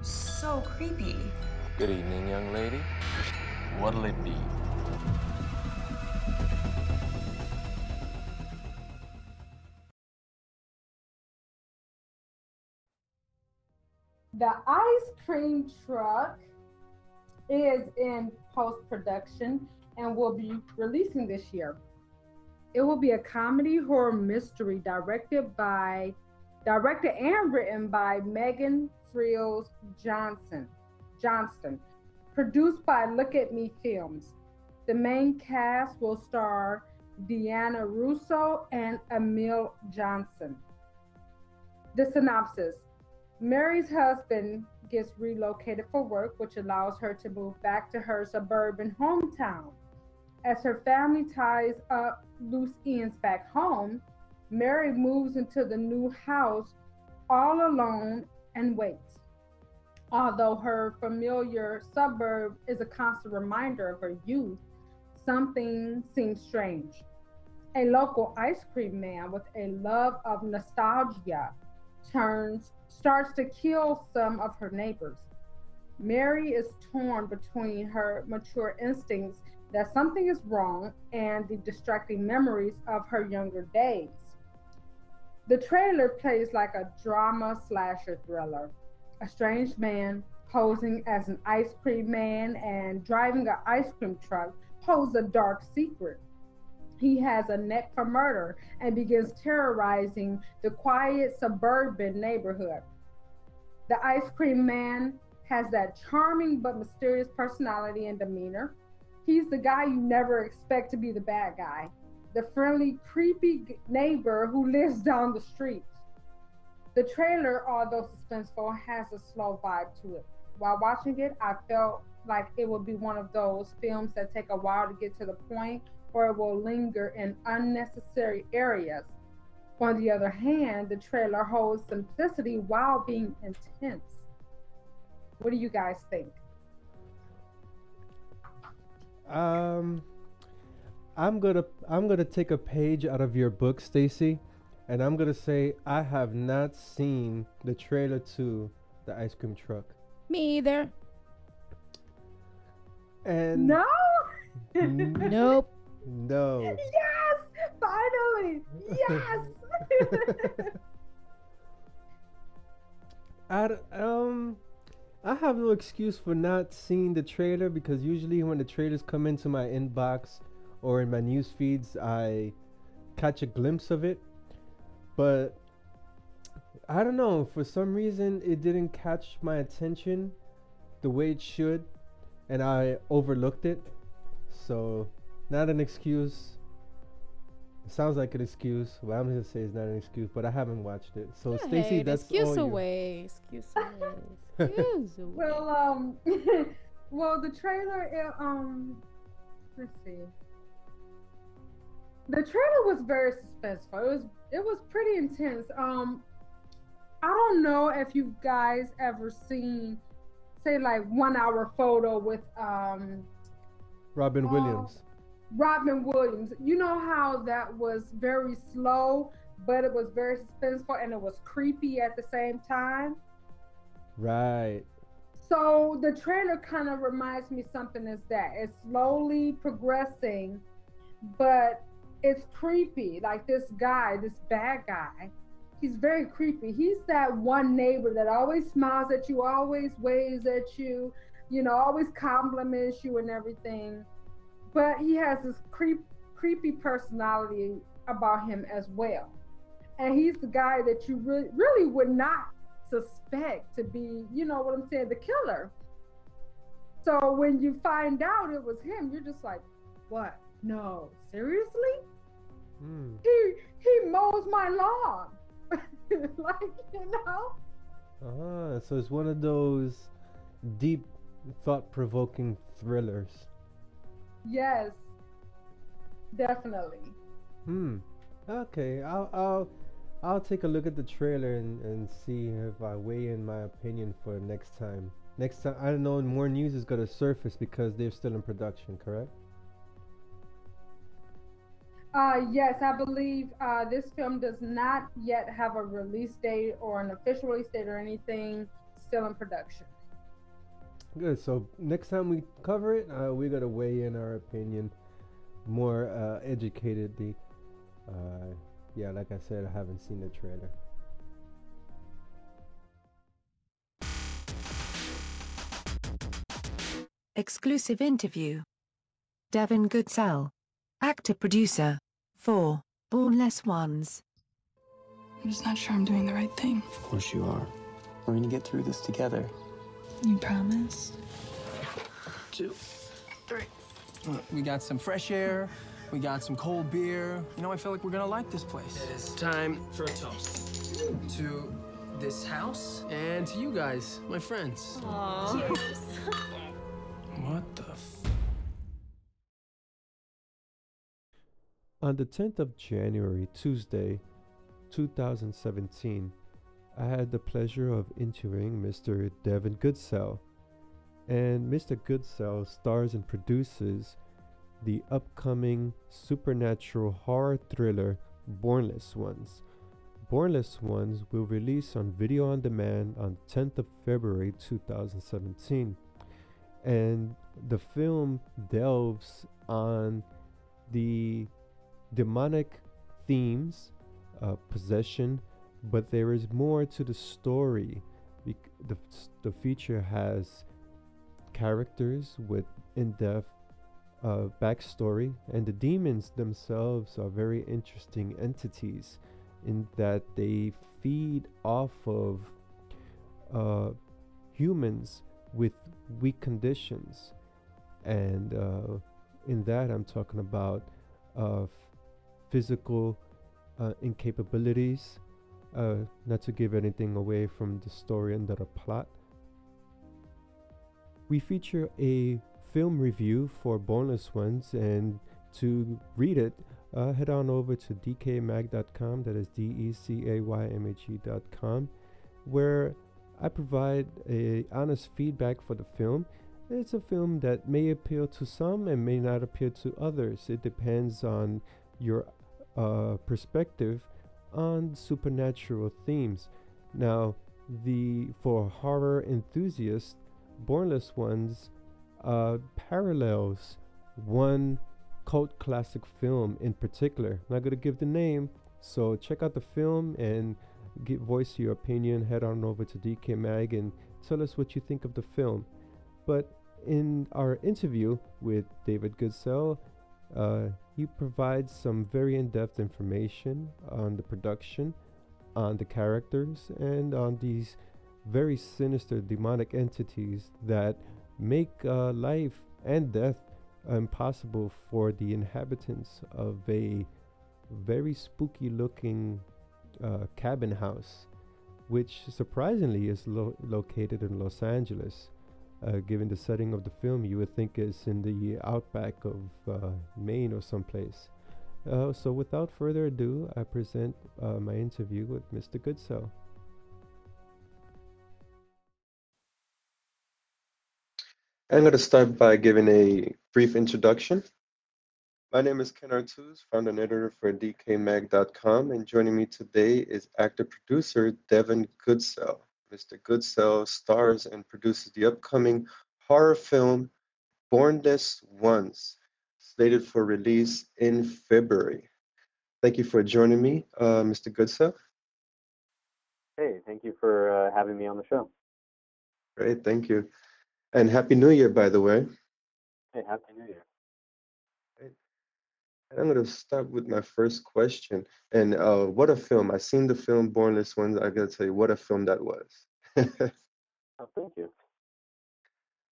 So creepy. Good evening, young lady. What'll it be? The ice cream truck is in post production and will be releasing this year. It will be a comedy horror mystery directed by directed and written by Megan Freels Johnson Johnston, produced by Look at Me Films. The main cast will star Deanna Russo and Emil Johnsen. The synopsis Mary's husband gets relocated for work, which allows her to move back to her suburban hometown. As her family ties up loose ends back home, Mary moves into the new house all alone and waits. Although her familiar suburb is a constant reminder of her youth, something seems strange. A local ice cream man with a love of nostalgia turns starts to kill some of her neighbors. Mary is torn between her mature instincts that something is wrong and the distracting memories of her younger days. The trailer plays like a drama slasher thriller. A strange man posing as an ice cream man and driving an ice cream truck holds a dark secret. He has a neck for murder and begins terrorizing the quiet suburban neighborhood. The ice cream man has that charming but mysterious personality and demeanor. He's the guy you never expect to be the bad guy, the friendly, creepy neighbor who lives down the street. The trailer, although suspenseful, has a slow vibe to it. While watching it, I felt like it would be one of those films that take a while to get to the point or it will linger in unnecessary areas. On the other hand, the trailer holds simplicity while being intense. What do you guys think? Um, I'm gonna I'm gonna take a page out of your book, Stacy, and I'm gonna say I have not seen the trailer to the ice cream truck. Me either. And No. nope. No. Yes, finally. Yes. I um I have no excuse for not seeing the trailer because usually when the trailers come into my inbox or in my news feeds, I catch a glimpse of it. But I don't know, for some reason it didn't catch my attention the way it should and I overlooked it. So, not an excuse. It sounds like an excuse. Well, I'm gonna say it's not an excuse, but I haven't watched it. So, Stacy, Hey, that's excuse all you. away. Excuse away. Excuse away. well, um, well, the trailer, it, um, let's see. The trailer was very suspenseful. It was, it was pretty intense. Um, I don't know if you guys ever seen, say, like one hour photo with um Robin Oh. Williams. Robin Williams. You know how that was very slow, but it was very suspenseful and it was creepy at the same time. Right. So the trailer kind of reminds me something is that it's slowly progressing, but it's creepy. Like this guy, this bad guy, he's very creepy. He's that one neighbor that always smiles at you, always waves at you, you know, always compliments you and everything. But he has this creep, creepy personality about him as well. And he's the guy that you really, really would not suspect to be, you know what I'm saying, the killer. So when you find out it was him, you're just like, what? No, seriously? Hmm. He he mows my lawn. like, you know? Ah, so it's one of those deep, thought-provoking thrillers. Yes. Definitely. Hmm. Okay. I'll I'll I'll take a look at the trailer and, and see if I weigh in my opinion for next time. Next time, I don't know. More news is gonna surface because they're still in production, correct? Uh, yes, I believe uh, this film does not yet have a release date or an official release date or anything. Still in production. Good. So next time we cover it, uh, we gotta weigh in our opinion more uh, educatedly. Uh, yeah, like I said, I haven't seen the trailer. Exclusive interview. Devin Goodsell. Actor producer. for Bornless Ones. I'm just not sure I'm doing the right thing. Of course you are. We're gonna get through this together. You promise? Two, three. We got some fresh air. We got some cold beer. You know, I feel like we're gonna like this place. It is time for a toast. To this house and to you guys, my friends. Cheers. What the f- On the 10th of January, Tuesday, 2017, I had the pleasure of interviewing Mr. Devin Goodsell. And Mr. Goodsell stars and produces the upcoming supernatural horror thriller Bornless Ones. Bornless Ones will release on video on demand on 10th of February 2017. And the film delves on the demonic themes, uh, possession, but there is more to the story. The, the feature has characters with in depth uh, backstory, and the demons themselves are very interesting entities in that they feed off of uh, humans with weak conditions. And uh, in that, I'm talking about uh, physical uh, incapabilities, uh, not to give anything away from the story and the plot. We feature a film review for Bornless Ones, and to read it, uh, head on over to decaymag.com, that is D E C A Y M H E.com, where I provide a honest feedback for the film. It's a film that may appeal to some and may not appeal to others. It depends on your uh, perspective on supernatural themes. Now, the for horror enthusiasts, Bornless Ones uh, parallels one cult classic film in particular. I'm not going to give the name, so check out the film and give voice to your opinion. Head on over to Decay Mag and tell us what you think of the film. But in our interview with David Goodsell, uh, he provides some very in depth information on the production, on the characters, and on these very sinister demonic entities that make uh, life and death impossible for the inhabitants of a very spooky looking uh, cabin house, which surprisingly is lo- located in Los Angeles. Uh, given the setting of the film, you would think it's in the outback of uh, Maine or someplace. Uh, so, without further ado, I present uh, my interview with Mr. Goodsell. I'm going to start by giving a brief introduction. My name is Ken Artuz, founder and editor for DecayMag.com, and joining me today is actor producer Devin Goodsell. Mr. Goodsell stars and produces the upcoming horror film Bornless Ones, slated for release in February. Thank you for joining me, uh, Mr. Goodsell. Hey, thank you for uh, having me on the show. Great, thank you. And Happy New Year, by the way. Hey, happy New Year. And I'm going to start with my first question. And uh, what a film. I've seen the film Bornless Ones. I got to tell you, what a film that was. Oh, thank you.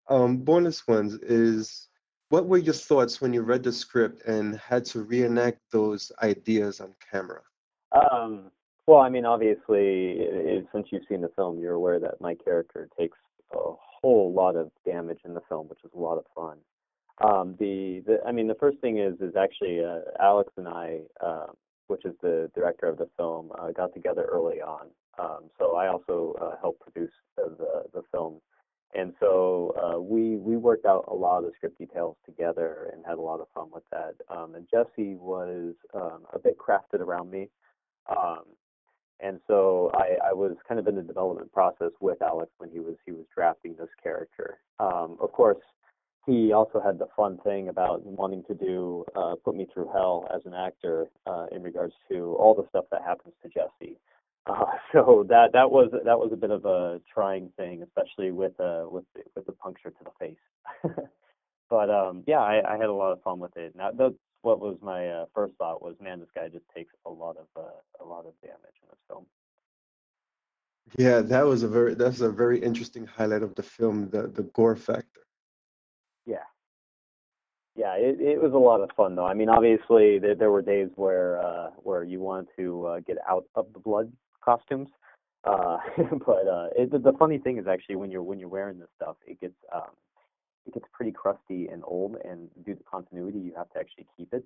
um, Bornless Ones is what were your thoughts when you read the script and had to reenact those ideas on camera? Um, well, I mean, obviously, i i since you've seen the film, you're aware that my character takes a whole lot of damage in the film, which is a lot of fun. Um, the, the, I mean, the first thing is, is actually uh, Alex and I, uh, which is the director of the film, uh, got together early on. Um, so I also uh, helped produce the, the, film. And so uh, we we worked out a lot of the script details together and had a lot of fun with that. Um, and Jesse was um, a bit crafted around me, um, and so I, I was kind of in the development process with Alex when he was he was drafting this character. Of course, he also had the fun thing about wanting to do uh, put me through hell as an actor uh, in regards to all the stuff that happens to Jesse. Uh, so that that was that was a bit of a trying thing, especially with uh with the, with the puncture to the face. but um, yeah, I, I had a lot of fun with it. Now that's what was my uh, first thought was, man, this guy just takes a lot of uh, a lot of damage in this film. Yeah, that was a very that's a very interesting highlight of the film, the the gore factor. Yeah. It, it was a lot of fun though. I mean, obviously there, there were days where uh, where you wanted to uh, get out of the blood costumes, uh, but uh, it, the, the funny thing is actually when you're when you're wearing this stuff, it gets um, it gets pretty crusty and old, and due to continuity, you have to actually keep it.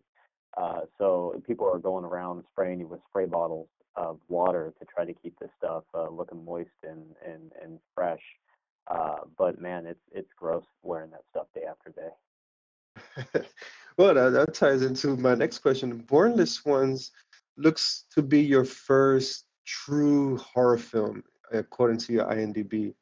Uh, so people are going around spraying you with spray bottles of water to try to keep this stuff uh, looking moist and and and fresh. Uh, but man, it's it's gross wearing that stuff day after day. Well, that, that ties into my next question. Bornless Ones looks to be your first true horror film, according to your IMDb.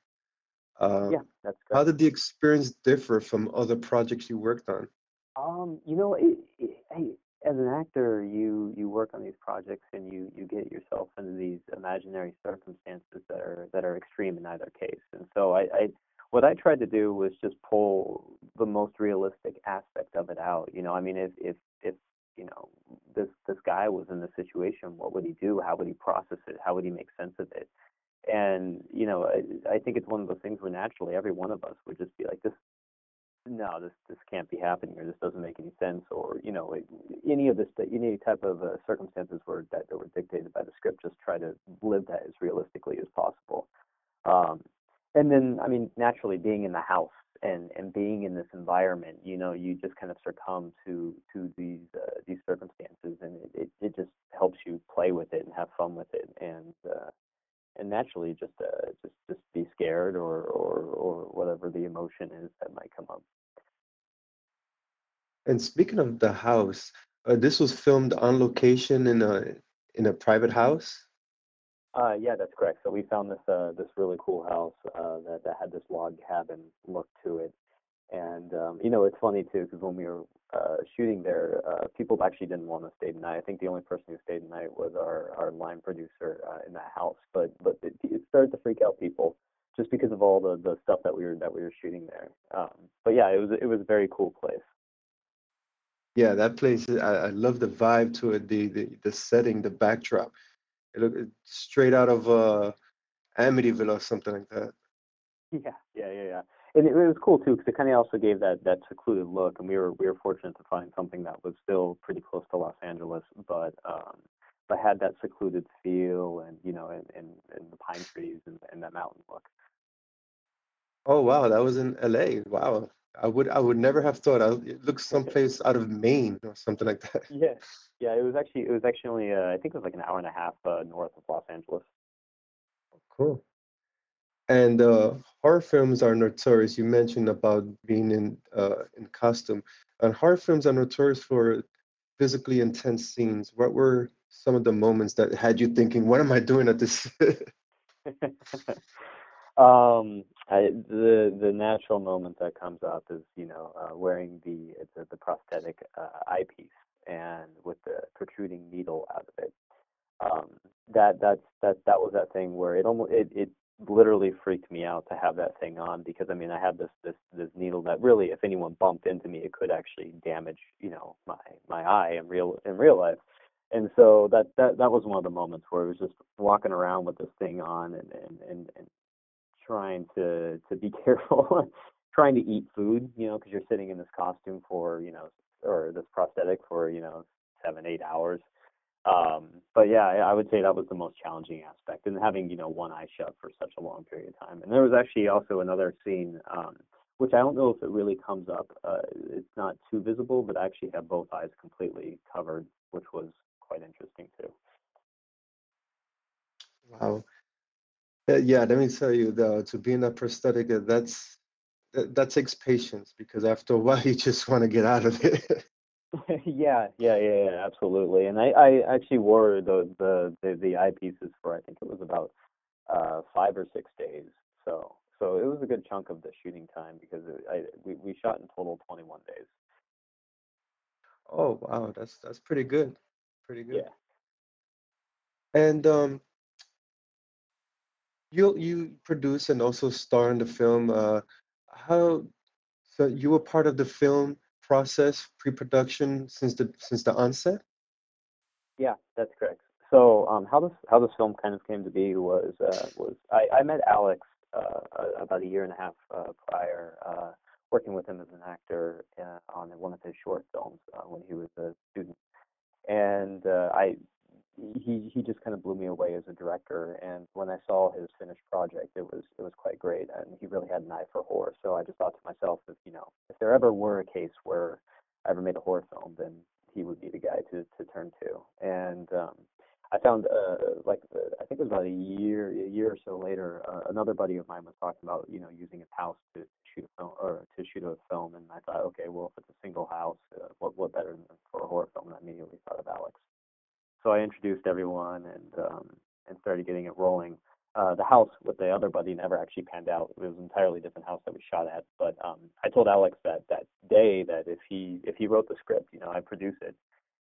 Um, Yeah, that's how did the experience differ from other projects you worked on? Um, you know, it, it, as an actor, you you work on these projects and you you get yourself into these imaginary circumstances that are that are extreme in either case. And so I, I what I tried to do was just pull the most realistic aspect of it out. You know, I mean, if if if you know this this guy was in this situation, what would he do? How would he process it? How would he make sense of it? And you know, I, I think it's one of those things where naturally every one of us would just be like, this no, this this can't be happening, or this doesn't make any sense, or you know, any of this, any type of uh, circumstances were that, that were dictated by the script. Just try to live that as realistically as possible. Um, and then, I mean, naturally, being in the house and and being in this environment, you know, you just kind of succumb to to these uh, these circumstances, and it, it just helps you play with it and have fun with it, and uh, and naturally just uh, just just be scared or or or whatever the emotion is that might come up. And speaking of the house, uh, this was filmed on location in a in a private house. Uh, yeah, that's correct. So we found this uh, this really cool house uh, that that had this log cabin look to it, and um, you know it's funny too because when we were uh, shooting there, uh, people actually didn't want to stay the night. I think the only person who stayed the night was our our line producer uh, in that house, but but it, it started to freak out people just because of all the the stuff that we were that we were shooting there. Um, but yeah, it was it was a very cool place. Yeah, that place. I, I love the vibe to it, the the, the setting, the backdrop. It looked straight out of uh, Amityville or something like that. Yeah, yeah, yeah, yeah. And it, it was cool too because it kind of also gave that that secluded look, and we were we were fortunate to find something that was still pretty close to Los Angeles, but um, but had that secluded feel, and you know, and and, and the pine trees and, and that mountain look. Oh wow, that was in LA. Wow, I would I would never have thought. I, it looks someplace out of Maine or something like that. Yeah, yeah. It was actually it was actually only uh, I think it was like an hour and a half uh, north of Los Angeles. Cool. And uh, horror films are notorious. You mentioned about being in uh, in costume, and horror films are notorious for physically intense scenes. What were some of the moments that had you thinking, "What am I doing at this?" um, I, the the natural moment that comes up is you know uh, wearing the the, the prosthetic uh, eyepiece and with the protruding needle out of it. Um, that that's that that was that thing where it almost it, it literally freaked me out to have that thing on because I mean I had this this this needle that really if anyone bumped into me it could actually damage you know my my eye in real in real life. And so that that that was one of the moments where it was just walking around with this thing on and and and, and trying to to be careful, trying to eat food, you know, because you're sitting in this costume for you know, or this prosthetic for you know seven eight hours. Um, but yeah, I, I would say that was the most challenging aspect, and having you know one eye shut for such a long period of time. And there was actually also another scene, um, which I don't know if it really comes up. Uh, it's not too visible, but I actually have both eyes completely covered, which was quite interesting too. Wow. Uh, yeah, let me tell you, though, to be in a prosthetic, uh, that's that, that takes patience because after a while you just want to get out of it. yeah, yeah, yeah, yeah, absolutely. And I, I actually wore the, the the the eyepieces for I think it was about uh five or six days. So so it was a good chunk of the shooting time because it, I we we shot in total 21 days. Oh wow, that's that's pretty good. Pretty good. Yeah. And um, you you produce and also star in the film. Uh, how so you were part of the film process, pre-production since the since the onset? Yeah, that's correct. So um, how this how this film kind of came to be was uh, was I, I met Alex uh, about a year and a half uh, prior, uh, working with him as an actor uh, on one of his short films uh, when he was a student, and uh, I he he just kind of blew me away as a director. And when I saw his finished project, it was it was quite great, and he really had an eye for horror. So I just thought to myself, if you know, if there ever were a case where I ever made a horror film, then he would be the guy to to turn to. And um, I found uh, like uh, I think it was about a year a year or so later, uh, another buddy of mine was talking about you know using his house to shoot a film or to shoot a film, and I thought, okay, well if it's a single house, uh, what what better than for a horror film? And I immediately thought of Alex. So I introduced everyone and um, and started getting it rolling. Uh, the house with the other buddy never actually panned out. It was an entirely different house that we shot at. But um, I told Alex that that day that if he if he wrote the script, you know, I'd produce it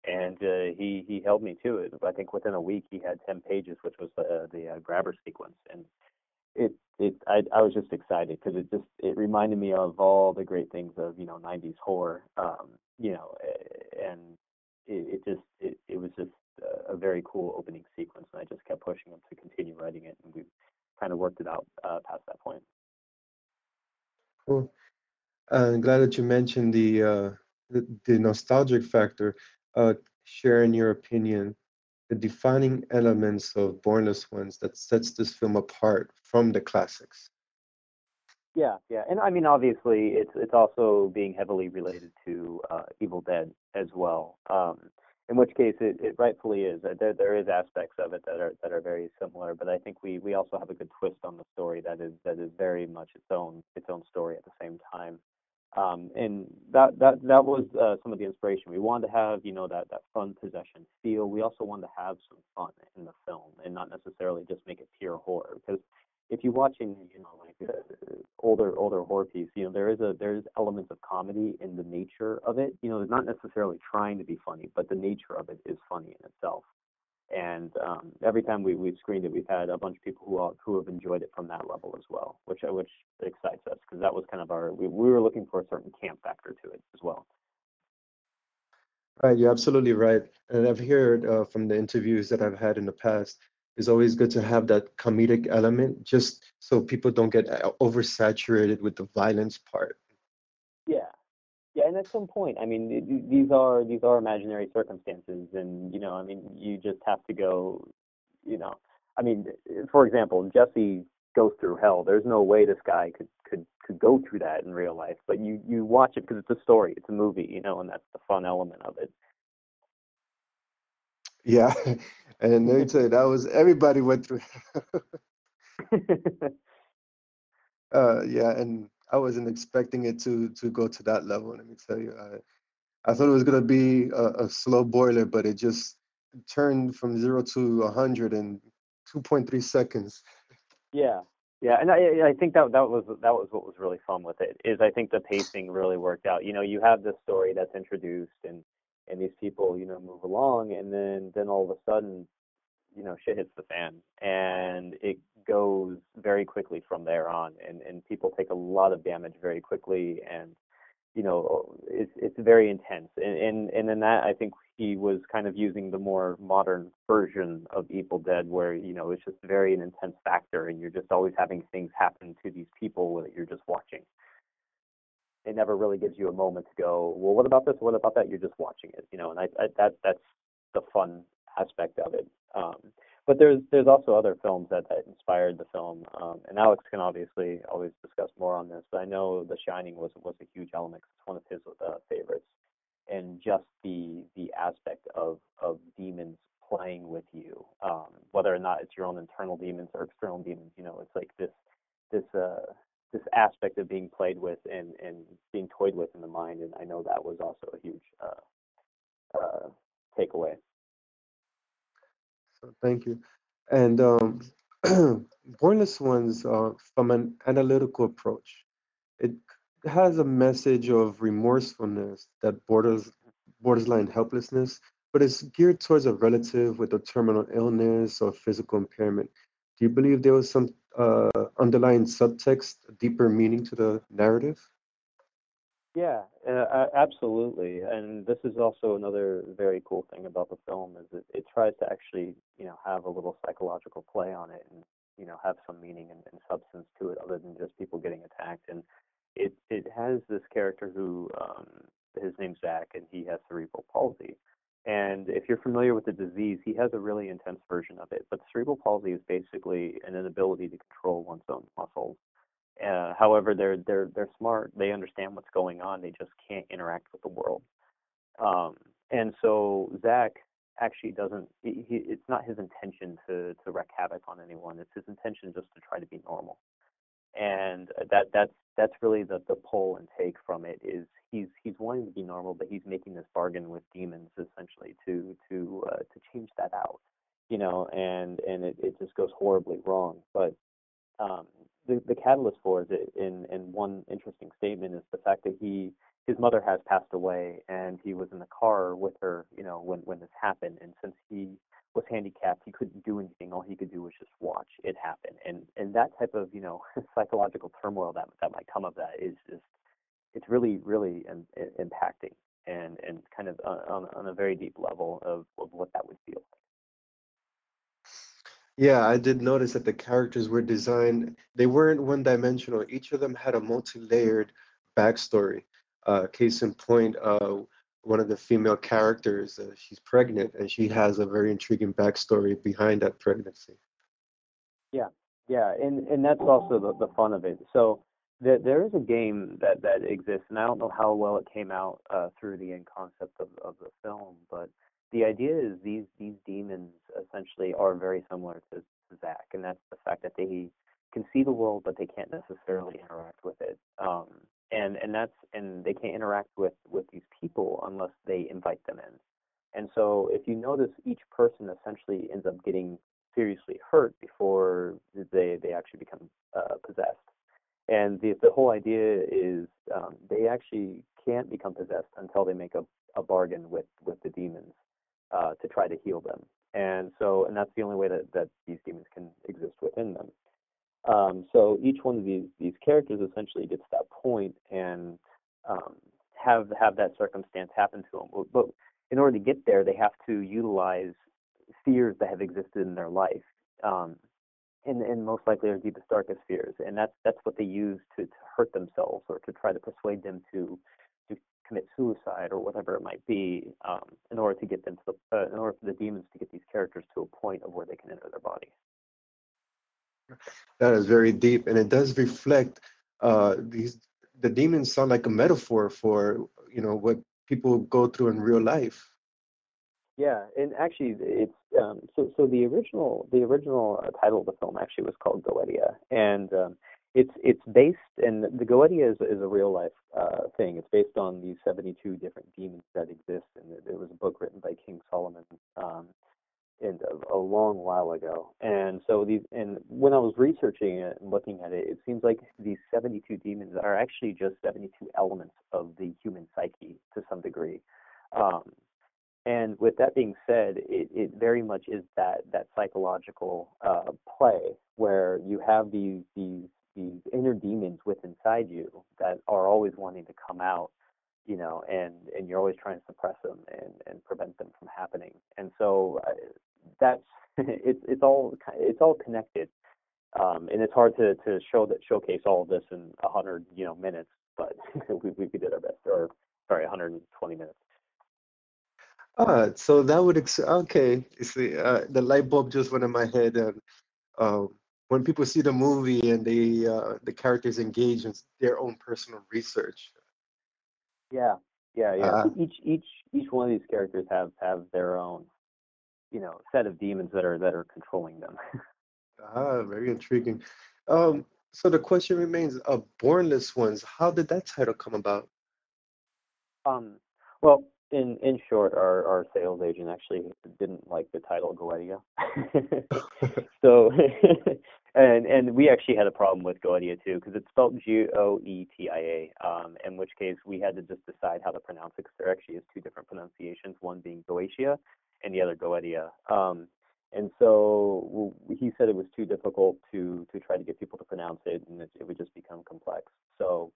and uh, he he held me to it. I think within a week he had ten pages, which was the the uh, grabber sequence, and it it I I was just excited because it just it reminded me of all the great things of you know '90s horror, um, you know, and it, it just it it was just a, a very cool opening sequence, and I just kept pushing him to continue writing it, and we kind of worked it out uh, past that point. Cool. I'm glad that you mentioned the uh, the, the nostalgic factor. Uh, sharing your opinion, the defining elements of Bornless Ones that sets this film apart from the classics. Yeah, yeah, and I mean, obviously, it's it's also being heavily related to uh, Evil Dead as well. Um, in which case, it, it rightfully is. Uh, There there is aspects of it that are that are very similar, but I think we we also have a good twist on the story that is that is very much its own its own story at the same time. Um, and that that that was uh, some of the inspiration. We wanted to have you know that that fun possession feel. We also wanted to have some fun in the film and not necessarily just make it pure horror because if you're watching, you know, like uh, older older horror piece, you know, there is a there's elements of comedy in the nature of it. You know, it's not necessarily trying to be funny, but the nature of it is funny in itself. And um, every time we we've screened it, we've had a bunch of people who are, who have enjoyed it from that level as well, which which excites us because that was kind of our we, we were looking for a certain camp factor to it as well. Right, you're absolutely right. And I've heard uh, from the interviews that I've had in the past, it's always good to have that comedic element just so people don't get uh, oversaturated with the violence part. Yeah, yeah, and at some point, I mean, th- th- these are these are imaginary circumstances, and you know, I mean, you just have to go, you know, I mean, for example, Jesse goes through hell. There's no way this guy could could could go through that in real life, but you you watch it because it's a story, it's a movie, you know, and that's the fun element of it. Yeah, and let me tell you, that was everybody went through. uh, yeah, and I wasn't expecting it to to go to that level. Let me tell you, I I thought it was gonna be a, a slow boiler, but it just turned from zero to a hundred in two point three seconds. Yeah, yeah, and I I think that that was that was what was really fun with it is I think the pacing really worked out. You know, you have this story that's introduced and and these people you know move along, and then then all of a sudden, you know, shit hits the fan, and it goes very quickly from there on, and and people take a lot of damage very quickly, and you know, it's it's very intense, and and and in that I think he was kind of using the more modern version of Evil Dead, where you know it's just very an intense factor, and you're just always having things happen to these people that you're just watching. It never really gives you a moment to go, well, what about this? What about that? You're just watching it, you know, and I, I that that's the fun aspect of it. Um, but there's there's also other films that, that inspired the film, um, and Alex can obviously always discuss more on this. But I know The Shining was was a huge element. It's one of his uh, favorites, and just the the aspect of of demons playing with you, um, whether or not it's your own internal demons or external demons. You know, it's like this this uh this aspect of being played with and and being toyed with in the mind. And I know that was also a huge uh, uh, takeaway. So thank you. And um, Bornless Ones, uh, from an analytical approach, it has a message of remorsefulness that borders borderline helplessness, but it's geared towards a relative with a terminal illness or physical impairment. Do you believe there was some uh, underlying subtext, deeper meaning to the narrative? Yeah, uh, absolutely. And this is also another very cool thing about the film is it, it tries to actually, you know, have a little psychological play on it and, you know, have some meaning and, and substance to it other than just people getting attacked. And it, it has this character who, um, his name's Zach, and he has cerebral palsy. And if you're familiar with the disease, he has a really intense version of it. But cerebral palsy is basically an inability to control one's own muscles. Uh, however, they're they're they're smart. They understand what's going on. They just can't interact with the world. Um, and so Zach actually doesn't. He, it's not his intention to to wreak havoc on anyone. It's his intention just to try to be normal, and that that's that's really the the pull and take from it is he's he's wanting to be normal, but he's making this bargain with demons essentially to to uh, to change that out, you know, and and it, it just goes horribly wrong. But um, the the catalyst for it in in one interesting statement is the fact that he his mother has passed away and he was in the car with her you know when when this happened and since he was handicapped he couldn't do anything all he could do was just watch it happen and and that type of you know psychological turmoil that that might come of that is just it's really really im- i- impacting and and kind of on, on a very deep level of, of what that would feel Yeah, I did notice that the characters were designed, they weren't one-dimensional. Each of them had a multi-layered backstory. Uh, case in point, uh, one of the female characters, uh, she's pregnant and she has a very intriguing backstory behind that pregnancy. Yeah, yeah, and and that's also the the fun of it. So there there is a game that that exists, and I don't know how well it came out uh, through the end concept of of the film, but the idea is these these demons essentially are very similar to, Zack, and that's the fact that they can see the world, but they can't necessarily interact with it. Um, and and that's and they can't interact with with these people unless they invite them in. And so if you notice, each person essentially ends up getting seriously hurt before they they actually become uh, possessed. And the the whole idea is um, they actually can't become possessed until they make a, a bargain with with the demons uh, to try to heal them. And so and that's the only way that that these demons can exist within them. Um, so each one of these these characters essentially gets that point and um, have have that circumstance happen to them. But in order to get there, they have to utilize fears that have existed in their life, um, and and most likely their deepest darkest fears, and that's that's what they use to, to hurt themselves or to try to persuade them to to commit suicide or whatever it might be, um, in order to get them to the uh, in order for the demons to get these characters to a point of where they can enter their body. That is very deep, and it does reflect uh, these. The demons sound like a metaphor for you know what people go through in real life. Yeah, and actually, it's um, so. So the original, the original uh, title of the film actually was called Goetia, and um, it's it's based, and the Goetia is is a real life uh, thing. It's based on these seventy two different demons that exist, and there- there was a book written by King Solomon, um, in a, a long while ago. And so these, and when I was researching it and looking at it, it seems like these seventy two demons are actually just seventy two elements of the human psyche to some degree. Um, and with that being said, it, it very much is that that psychological uh, play where you have these these these inner demons within inside you that are always wanting to come out, you know, and and you're always trying to suppress them and and prevent them from happening. And so uh, that's it's it's all it's all connected, um, and it's hard to to show that showcase all of this in a hundred you know minutes, but we we did our best, or sorry, 120 minutes. Ah, so that would ex- okay. See, uh, the light bulb just went in my head, and um, when people see the movie and they uh, the characters engage in their own personal research. Yeah, yeah, yeah. Uh, each each each one of these characters have have their own, you know, set of demons that are that are controlling them. ah, very intriguing. Um, so the question remains: uh, Bornless Ones. How did that title come about? um, well, in in short, our our sales agent actually didn't like the title Goetia. so, and and we actually had a problem with Goetia too because it's spelled G O E T I A. Um, in which case we had to just decide how to pronounce it because there actually is two different pronunciations, one being Goetia and the other Goetia. Um, and so he said it was too difficult to to try to get people to pronounce it, and it, it would just become complex. So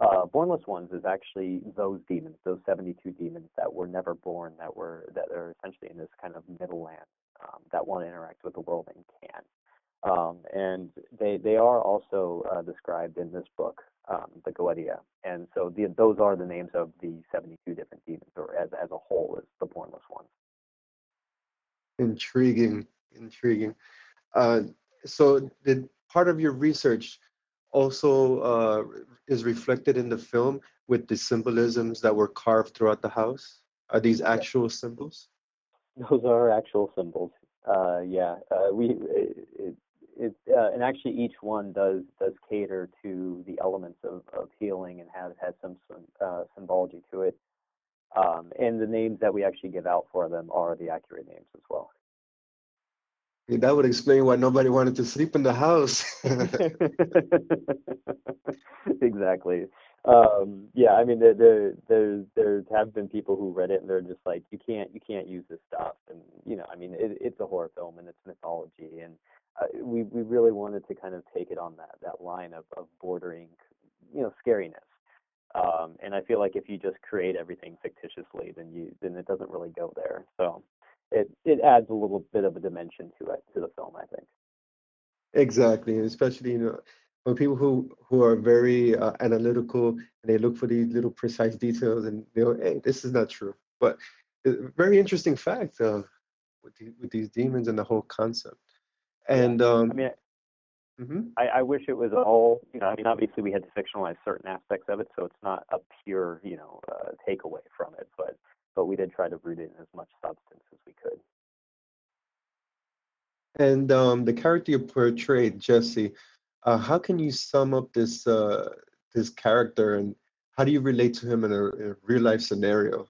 uh, Bornless Ones is actually those demons, those 72 demons that were never born, that were that are essentially in this kind of middle land um, that want to interact with the world and can. Um, and they they are also uh, described in this book, um, the Goetia. And so the, those are the names of the 72 different demons, or as as a whole, is the Bornless Ones. Intriguing, intriguing. Uh, so did part of your research also uh, is reflected in the film with the symbolisms that were carved throughout the house? Are these actual symbols? Those are actual symbols. Uh, yeah, uh, we it, it, uh, and actually each one does does cater to the elements of, of healing and has has some sym- uh, symbology to it. Um, and the names that we actually give out for them are the accurate names as well. That would explain why nobody wanted to sleep in the house. exactly. Um, yeah, I mean, there, there, there, there have been people who read it and they're just like, you can't, you can't use this stuff. And you know, I mean, it, it's a horror film and it's mythology, and uh, we, we really wanted to kind of take it on that, that line of, of bordering, you know, scariness. Um, and I feel like if you just create everything fictitiously, then you, then it doesn't really go there. So it, it adds a little bit of a dimension to it, to the film, I think. Exactly, and especially you know for people who who are very uh, analytical and they look for these little precise details and you know, hey, this is not true. But a very interesting fact uh, with the, with these demons and the whole concept. And um, I mean, mhm. I, I wish it was all, you know, I mean, obviously we had to fictionalize certain aspects of it, so it's not a pure, you know, uh, takeaway from it, but but we did try to root it in as much substance as we could. and um, the character you portrayed, Jesse, uh, how can you sum up this uh, this character and how do you relate to him in a, in a real life scenario?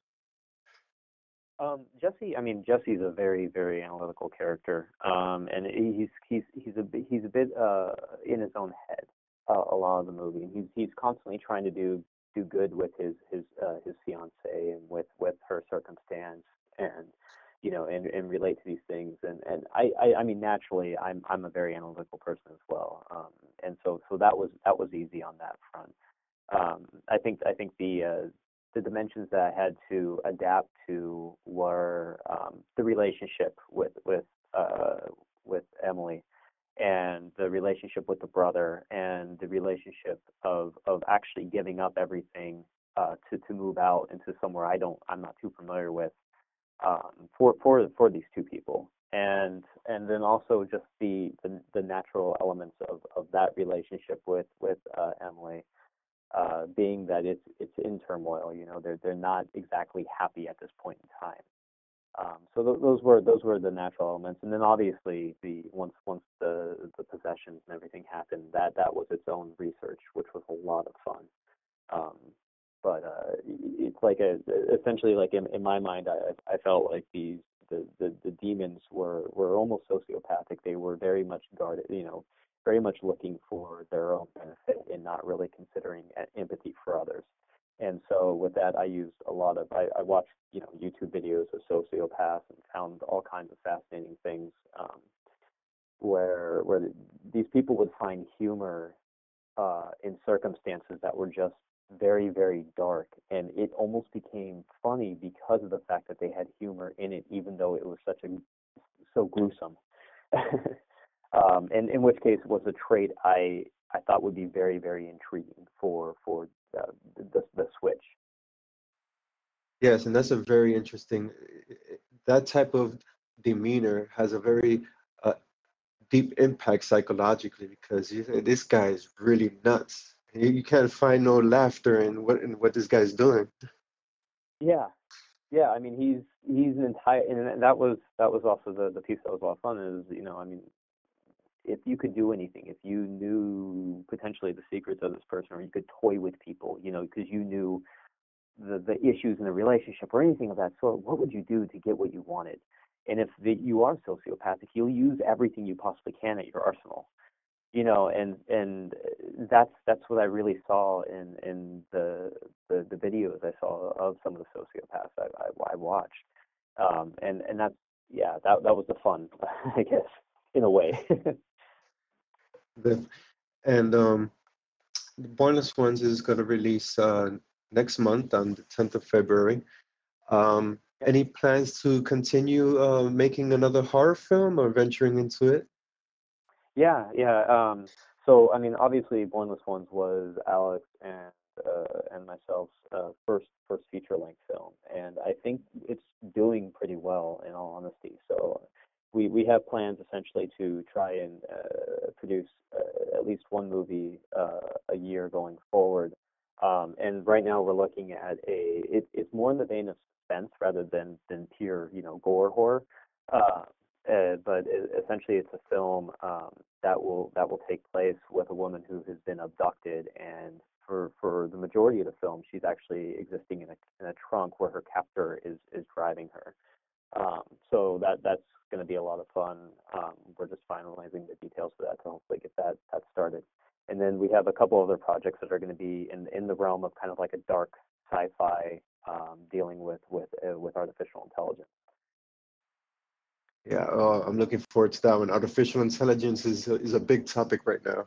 Um, Jesse, I mean, Jesse's a very, very analytical character, um, and he's he's he's a bit, he's a bit uh, in his own head uh, a lot of the movie. and He's he's constantly trying to do do good with his his uh, his fiance and with with her circumstance, and you know, and and relate to these things. And and I I, I mean, naturally, I'm I'm a very analytical person as well, um, and so so that was that was easy on that front. Um, I think I think the uh, the dimensions that I had to adapt to were um, the relationship with with uh, with Emily, and the relationship with the brother, and the relationship of of actually giving up everything uh, to to move out into somewhere I don't I'm not too familiar with um, for for for these two people, and and then also just the the, the natural elements of of that relationship with with uh, Emily uh, being that it's it's in turmoil. You know, they're they're not exactly happy at this point in time. Um, so th- those were those were the natural elements, and then obviously the once once the the possessions and everything happened, that that was its own research, which was a lot of fun. Um, but uh, it's like a essentially like in, in my mind, I I felt like these the, the the demons were were almost sociopathic. They were very much guarded, you know, very much looking for their own benefit and not really considering empathy for others. And so with that, I used a lot of I, I watched you know YouTube videos of sociopaths and found all kinds of fascinating things um, where where th- these people would find humor uh, in circumstances that were just very very dark, and it almost became funny because of the fact that they had humor in it, even though it was such a so gruesome. um, and in which case was a trait I I thought would be very very intriguing for for uh, the the switch. Yes, and that's a very interesting. That type of demeanor has a very uh, deep impact psychologically because you this guy is really nuts. You, you can't find no laughter in what in what this guy's doing. Yeah, yeah. I mean, he's he's an entire, and that was that was also the the piece that was a lot of fun. Is you know, I mean, if you could do anything, if you knew potentially the secrets of this person, or you could toy with people, you know, because you knew the the issues in the relationship or anything of that sort, what would you do to get what you wanted? And if the, you are sociopathic, you'll use everything you possibly can at your arsenal, you know. And and uh, that's that's what I really saw in in the the, the videos I saw of some of the sociopaths I, I, I watched. Um, and and that's yeah, that that was the fun, I guess, in a way. The, and um, the Bornless Ones is going to release uh, next month on the 10th of February. Um, any plans to continue uh, making another horror film or venturing into it? Yeah, yeah. Um, so I mean, obviously, Bornless Ones was Alex and uh, and myself's uh, first first feature length film, and I think it's doing pretty well, in all honesty. So we we have plans essentially to try and uh, produce uh, at least one movie uh, a year going forward. Um, and right now we're looking at a it, it's more in the vein of suspense rather than than pure you know gore horror. Uh, uh, but essentially, it's a film um, that will that will take place with a woman who has been abducted, and for for the majority of the film, she's actually existing in a in a trunk where her captor is is driving her. Um, so that that's going to be a lot of fun. Um, we're just finalizing the details for that to hopefully get that that started. And then we have a couple other projects that are going to be in in the realm of kind of like a dark sci-fi um, dealing with with uh, with artificial intelligence. Yeah, uh, I'm looking forward to that one. Artificial intelligence is a, is a big topic right now.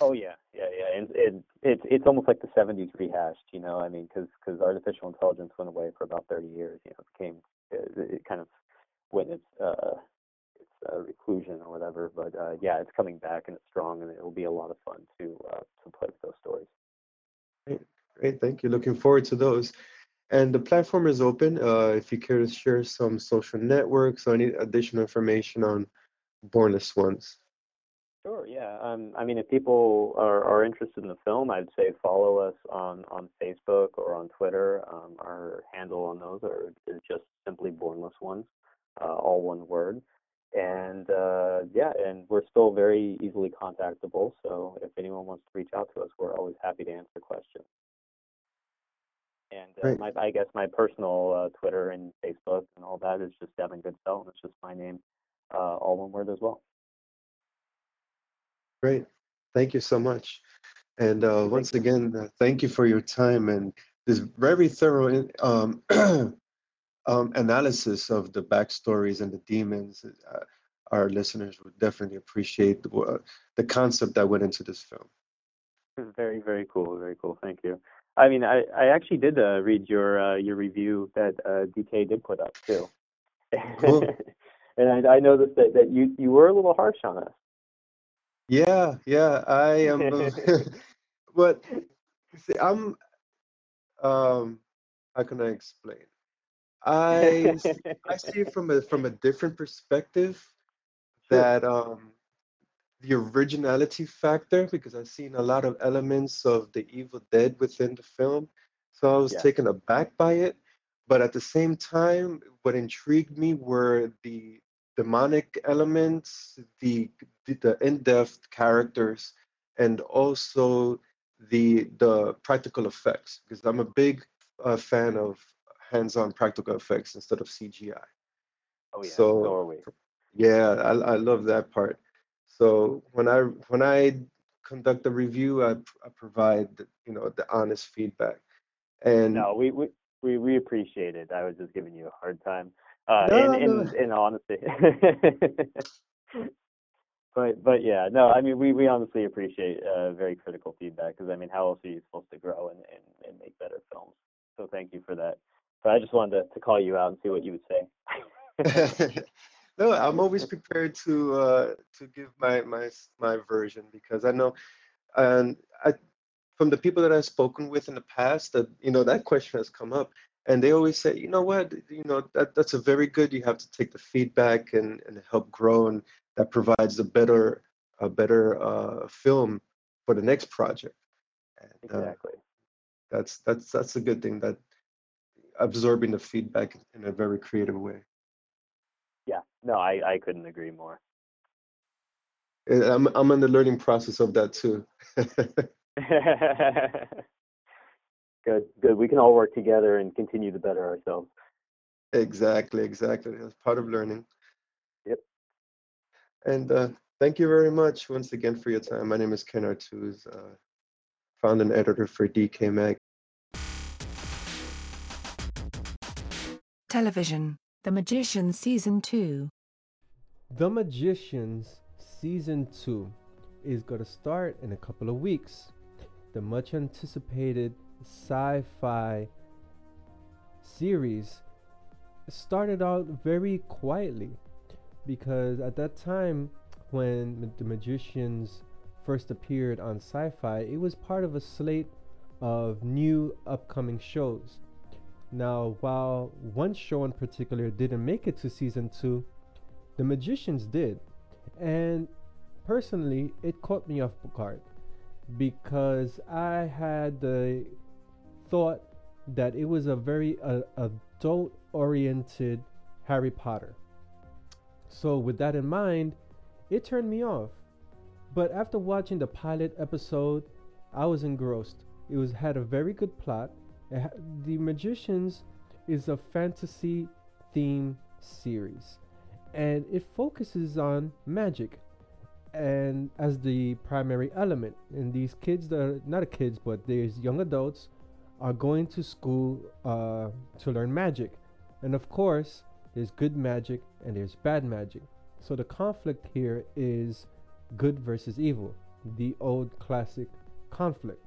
Oh yeah, yeah, yeah, and it, it's it's almost like the '70s rehashed, you know. I mean, because artificial intelligence went away for about 30 years, you know, it became it, it kind of went its uh, its uh, reclusion or whatever. But uh, yeah, it's coming back and it's strong, and it will be a lot of fun to uh, to play with those stories. Great, great, thank you. Looking forward to those. And the platform is open. Uh, if you care to share some social networks or any additional information on Bornless Ones. Sure. Yeah. Um, I mean, if people are, are interested in the film, I'd say follow us on, on Facebook or on Twitter. Um, our handle on those are is just simply Bornless Ones, uh, all one word. And uh, yeah, and we're still very easily contactable. So if anyone wants to reach out to us, we're always happy to answer questions. And uh, my, I guess my personal uh, Twitter and Facebook and all that is just Devin Goodsell, and it's just my name, uh, all one word as well. Great. Thank you so much. And uh, once again, uh, thank you for your time and this very thorough in- um, um, analysis of the backstories and the demons. Uh, our listeners would definitely appreciate the, uh, the concept that went into this film. Very, very cool. Very cool. Thank you. I mean, I, I actually did uh, read your uh, your review that uh, Decay did put up too, Cool. and I, I noticed that, that you you were a little harsh on us. Yeah, yeah, I am. but see, I'm. Um, how can I explain? I I see it from a from a different perspective. That um, the originality factor, because I've seen a lot of elements of the Evil Dead within the film, so I was Yeah. taken aback by it. But at the same time, what intrigued me were the demonic elements, the the, the in-depth characters, and also the the practical effects. Because I'm a big uh, fan of hands-on practical effects instead of CGI. Oh yeah, So we. yeah, I, I love that part. So when I when I conduct the review, I, I provide you know the honest feedback. And No, we, we we we appreciate it. I was just giving you a hard time. Uh, No, in, in no. in honesty. but but yeah, no, I mean we we honestly appreciate uh, very critical feedback because I mean how else are you supposed to grow and, and and make better films? So thank you for that. But I just wanted to, to call you out and see what you would say. no, I'm always prepared to uh, to give my my my version because I know, and I from the people that I've spoken with in the past that you know that question has come up, and they always say, you know what, you know that that's a very good. You have to take the feedback and and help grow, and that provides a better a better uh, film for the next project. And, uh, Exactly. that's that's that's a good thing that absorbing the feedback in a very creative way. Yeah. No, I I couldn't agree more. Uh, I'm I'm in the learning process of that too. good, good. We can all work together and continue to better ourselves. exactly, exactly. That's part of learning. Yep. And uh, thank you very much once again for your time. My name is Ken Artuz, uh, founder and editor for Decay Mag. Television The Magician Season 2. The Magicians Season 2 is going to start in a couple of weeks. The much anticipated sci fi series started out very quietly because at that time, when The Magicians first appeared on sci fi, it was part of a slate of new upcoming shows. Now, while one show in particular didn't make it to season two, The Magicians did. And personally, it caught me off guard because I had the thought that it was a very uh, adult oriented Harry Potter. So, with that in mind, it turned me off. But after watching the pilot episode, I was engrossed. It was had a very good plot. The Magicians is a fantasy theme series, and it focuses on magic, and as the primary element. And these kids, that are not kids, but there's young adults, are going to school uh, to learn magic, and of course, there's good magic and there's bad magic. So the conflict here is good versus evil, the old classic conflict.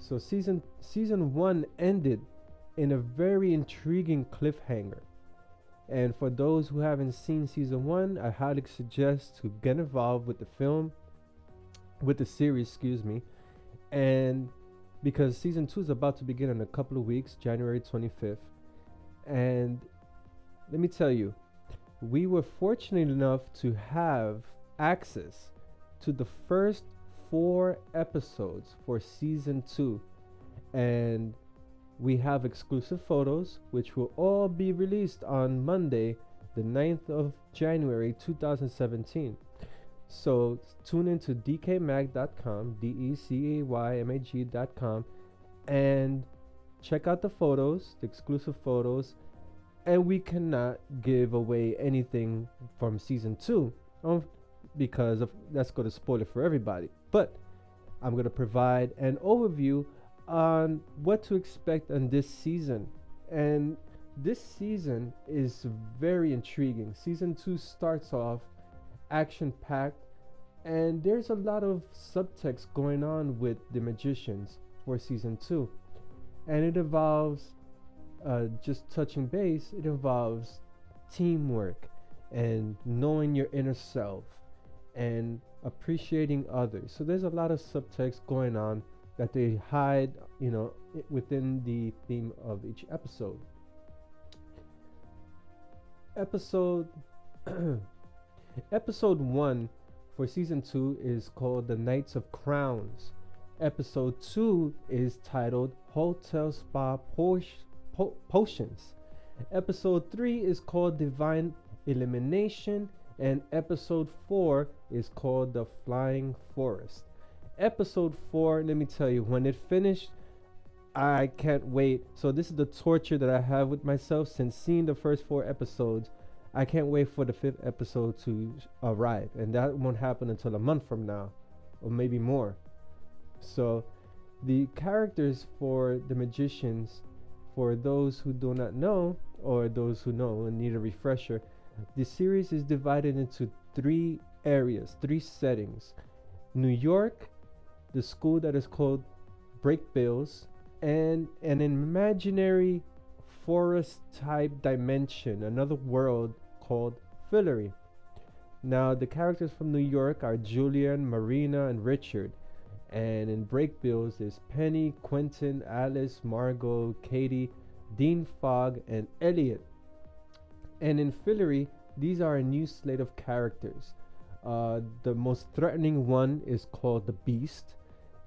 So season season 1 ended in a very intriguing cliffhanger. And for those who haven't seen season 1, I highly suggest to get involved with the film with the series, excuse me. And because season 2 is about to begin in a couple of weeks, January 25th. And let me tell you, we were fortunate enough to have access to the first four episodes for season two. And we have exclusive photos, which will all be released on Monday, the 9th of January 2017. So tune into decaymag.com, D E C A Y M A G.com, and check out the photos, the exclusive photos. And we cannot give away anything from season two um, because of that's going to spoil it for everybody. But I'm going to provide an overview on what to expect on this season. And this season is very intriguing. Season 2 starts off action packed, and there's a lot of subtext going on with the magicians for season 2. And it involves uh, just touching base, it involves teamwork and knowing your inner self and appreciating others. So there's a lot of subtext going on that they hide, you know, within the theme of each episode. Episode Episode 1 for season 2 is called The Knights of Crowns. Episode 2 is titled Hotel Spa Posh- Po- Potions. Episode 3 is called Divine Elimination and episode 4 is called The Flying Forest. Episode 4, let me tell you, when it finished, I can't wait. So, this is the torture that I have with myself since seeing the first four episodes. I can't wait for the fifth episode to arrive, and that won't happen until a month from now, or maybe more. So, the characters for the magicians, for those who do not know, or those who know and need a refresher, the series is divided into three areas, three settings New York, the school that is called Break Bills, and an imaginary forest type dimension, another world called Fillory. Now, the characters from New York are Julian, Marina, and Richard. And in Brakebills is Penny, Quentin, Alice, Margo, Kady, Dean Fogg, and Eliot. And in Fillory, these are a new slate of characters. Uh, the most threatening one is called the Beast,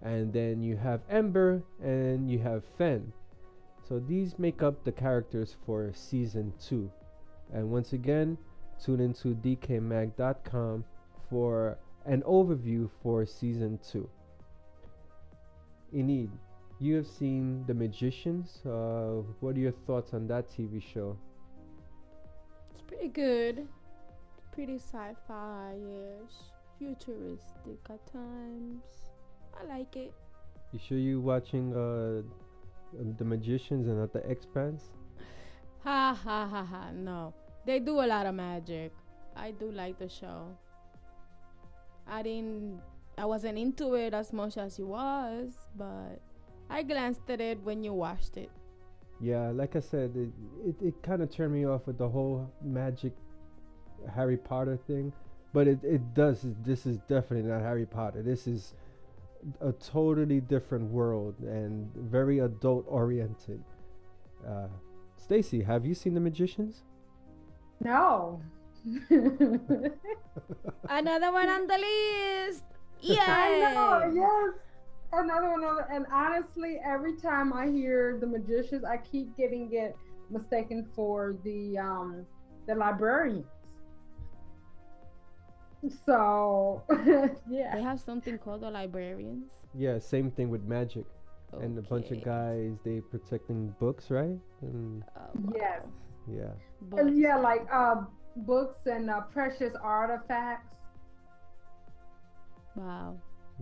and then you have Ember and you have Fen. So these make up the characters for season two. And once again, tune into decaymag.com for an overview for season two. Enid, you have seen The Magicians. Uh, what are your thoughts on that TV show? Pretty good. Pretty sci-fi-ish, futuristic at times. I like it. You sure you watching uh, The Magicians and not The Expanse? Ha ha ha ha. No, they do a lot of magic. I do like the show. I didn't. I wasn't into it as much as you was, but I glanced at it when you watched it. Yeah, like I said, it it, it kind of turned me off with the whole magic Harry Potter thing, but it it does. This is definitely not Harry Potter. This is a totally different world and very adult oriented. Uh, Stacy, have you seen The Magicians? No. Another one on the list. I know, Yeah. yes. Another one. Another, and honestly, every time I hear the magicians, I keep getting it mistaken for the um the librarians. So yeah, They have something called the librarians. Yeah, same thing with magic. And a bunch of guys they protecting books, right? And yes, yeah. and yeah, like uh, books and uh, precious artifacts. Wow.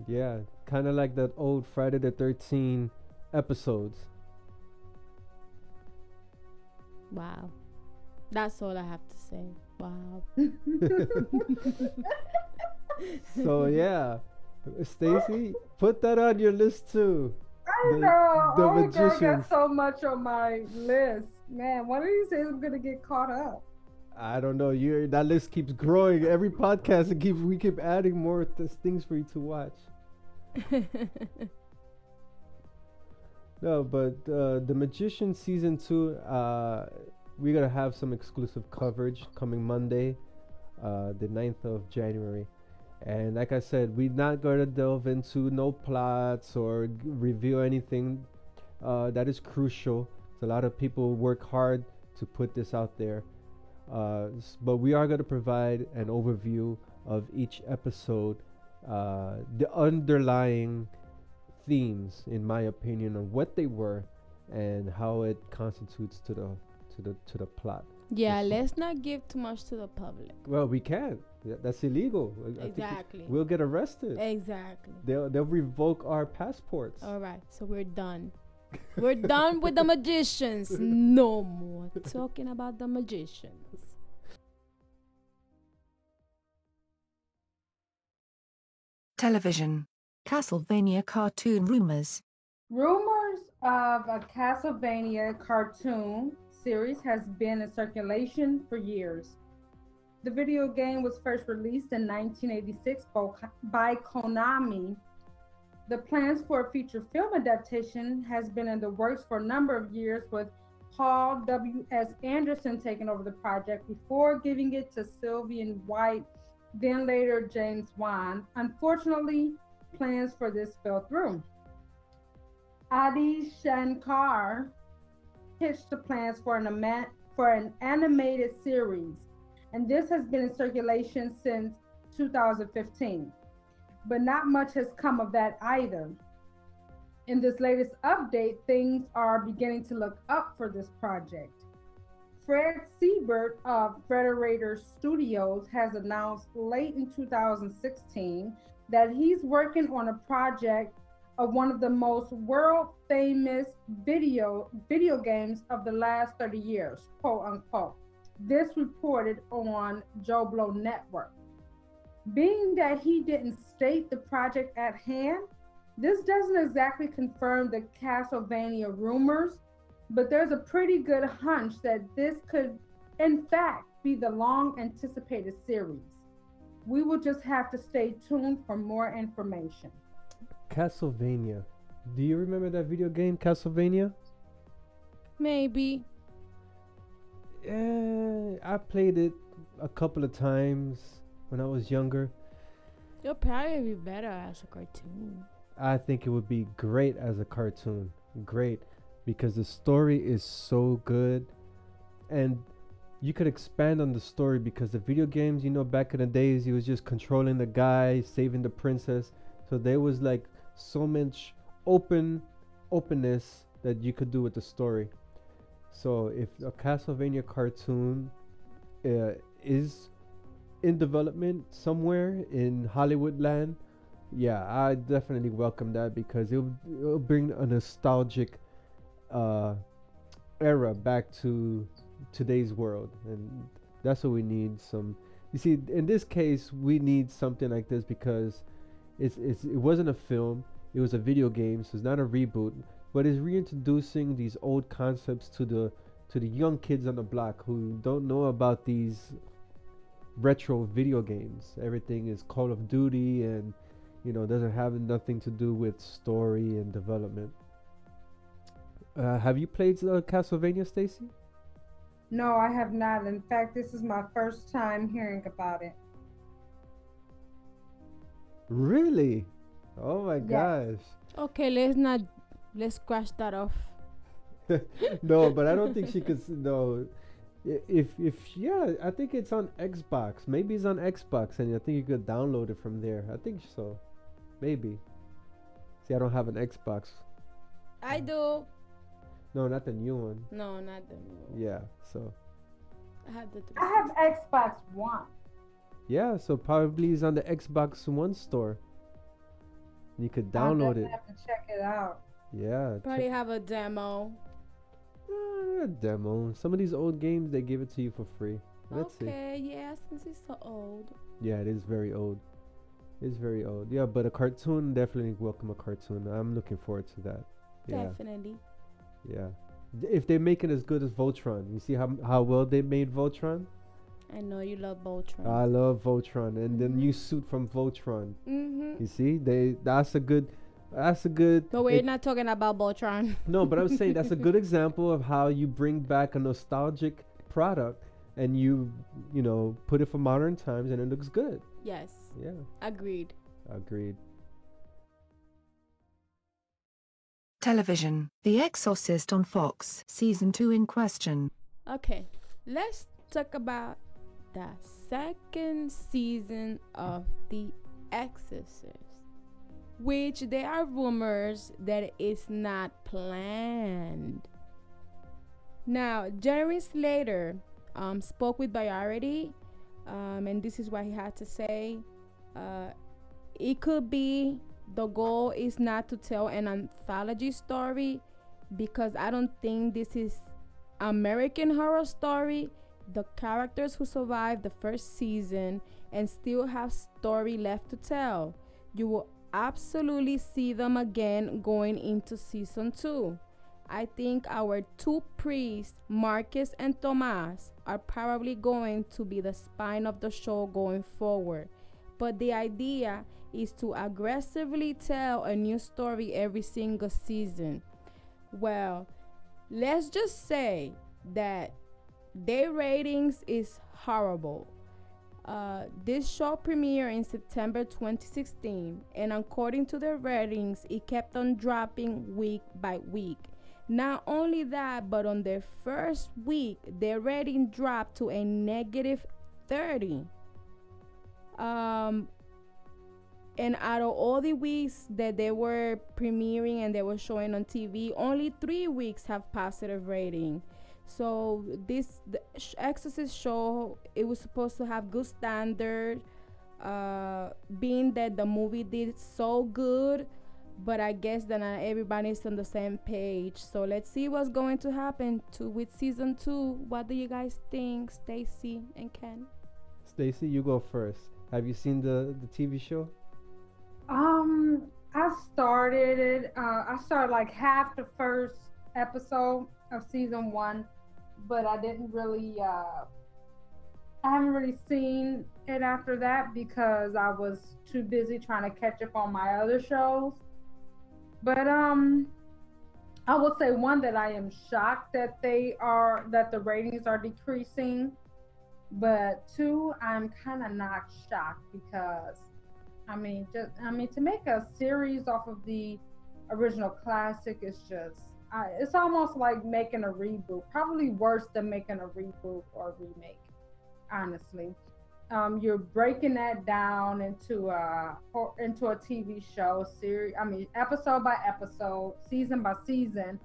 Yeah, kind of like that old Friday the 13 episodes. Wow. That's all I have to say. Wow. So yeah, Stacy, put that on your list too. I The- know. the oh, girl magicians. got so much on my list. Man, one of these days I'm gonna get caught up. I don't know. You that list keeps growing. Every podcast it keeps we keep adding more th- things for you to watch. No, but uh, the Magician season two, uh, we're gonna have some exclusive coverage coming Monday, uh, the 9th of January. And like I said, we're not gonna delve into no plots or g- reveal anything uh, that is crucial. So a lot of people work hard to put this out there. Uh, but we are going to provide an overview of each episode, uh, the underlying themes, in my opinion, of what they were and how it constitutes to the to the to the plot. yeah, let's not give too much to the public. Well, we can't. Th- That's illegal. I- I we- Exactly. We'll get arrested. Exactly. They'll they'll revoke our passports. All right, so we're done. We're done with the magicians. No more talking about the magicians. Television. Castlevania cartoon rumors. Rumors of a Castlevania cartoon series has been in circulation for years. The video game was first released in 1986 by Konami. The plans for a feature film adaptation has been in the works for a number of years with Paul W.S. Anderson taking over the project before giving it to Sylvain White, then later James Wan. Unfortunately, plans for this fell through. Adi Shankar pitched the plans for an ama- for an animated series, and this has been in circulation since 2015. But not much has come of that either. In this latest update, things are beginning to look up for this project. Fred Seibert of Frederator Studios has announced late in 2016 that he's working on a project of one of the most world famous video video games of the last 30 years, quote unquote. This reported on JoBlo Network. Being that he didn't state the project at hand, this doesn't exactly confirm the Castlevania rumors, but there's a pretty good hunch that this could, in fact, be the long anticipated series. We will just have to stay tuned for more information. Castlevania. Do you remember that video game, Castlevania? Maybe. Yeah, I played it a couple of times when I was younger. It'll probably be better as a cartoon. I think it would be great as a cartoon. Great. Because the story is so good. And you could expand on the story because the video games, you know, back in the days, he was just controlling the guy, saving the princess. So there was like so much open openness that you could do with the story. So if a Castlevania cartoon uh, is in development somewhere in Hollywood land, yeah, I definitely welcome that because it'll, it'll bring a nostalgic uh, era back to today's world, and that's what we need. Some, you see, in this case, we need something like this because it's, it's it wasn't a film; it was a video game, so it's not a reboot, but it's reintroducing these old concepts to the to the young kids on the block who don't know about these retro video games. Everything is Call of Duty and you know doesn't have nothing to do with story and development. Uh, have you played uh, Castlevania, Stacy? No, I have not. In fact, this is my first time hearing about it. Really? Oh my Yes. gosh. Okay, let's not let's scratch that off. no, but I don't think she could. No, I- if if yeah, I think it's on Xbox. Maybe it's on Xbox, and I think you could download it from there. I think so. Maybe. See, I don't have an Xbox. I do. No, not the new one. No, not the new. one. Yeah. So I have the. I have Xbox One. yeah, so probably it's on the Xbox One store. You could I'll download definitely it. Have to check it out. Yeah. Probably have a demo. A demo. Some of these old games they give it to you for free. Let's see. okay, yeah, since it's so old. Yeah, it is very old. It's very old. Yeah, but a cartoon definitely welcome a cartoon. I'm looking forward to that. Yeah. Definitely. Yeah. D- If they make it as good as Voltron, you see how how well they made Voltron? I know you love Voltron. I love Voltron and the new suit from Voltron. Mm-hmm. You see? They that's a good that's a good But we're it- not talking about Voltron. No, but I'm saying that's a good example of how you bring back a nostalgic product and you you know put it for modern times and it looks good. Yes. Yeah. Agreed. Agreed. Television The Exorcist on Fox, Season 2 in question. Okay, let's talk about the second season of The Exorcist, which there are rumors that it's not planned. Now, Jeremy Slater um, spoke with Variety, um, and this is what he had to say. Uh, it could be the goal is not to tell an anthology story because I don't think this is American Horror Story. The characters who survived the first season and still have story left to tell. You will absolutely see them again going into season 2. I think our two priests, Marcus and Tomas, are probably going to be the spine of the show going forward. But the idea is to aggressively tell a new story every single season. Well, let's just say that their ratings is horrible. Uh, this show premiered in September 2016, and according to their ratings, it kept on dropping week by week. Not only that, but on their first week, their rating dropped to a negative 30. Um, and out of all the weeks that they were premiering and they were showing on TV, only three weeks have positive rating. So this the Sh- Exorcist show, it was supposed to have good standard. Uh, being that the movie did so good, but I guess that not everybody's on the same page. So let's see what's going to happen to with season two. What do you guys think, Stacy and Ken? Stacy, you go first. Have you seen the the TV show? Um, I started it. Uh, I started like half the first episode of season one, but I didn't really. Uh, I haven't really seen it after that because I was too busy trying to catch up on my other shows. But um, I will say one that I am shocked that they are that the ratings are decreasing. But two, I'm kind of not shocked because I mean, just I mean, to make a series off of the original classic is just, I, it's almost like making a reboot. Probably worse than making a reboot or remake, honestly. Um, you're breaking that down into a into a TV show series. I mean, episode by episode, season by season,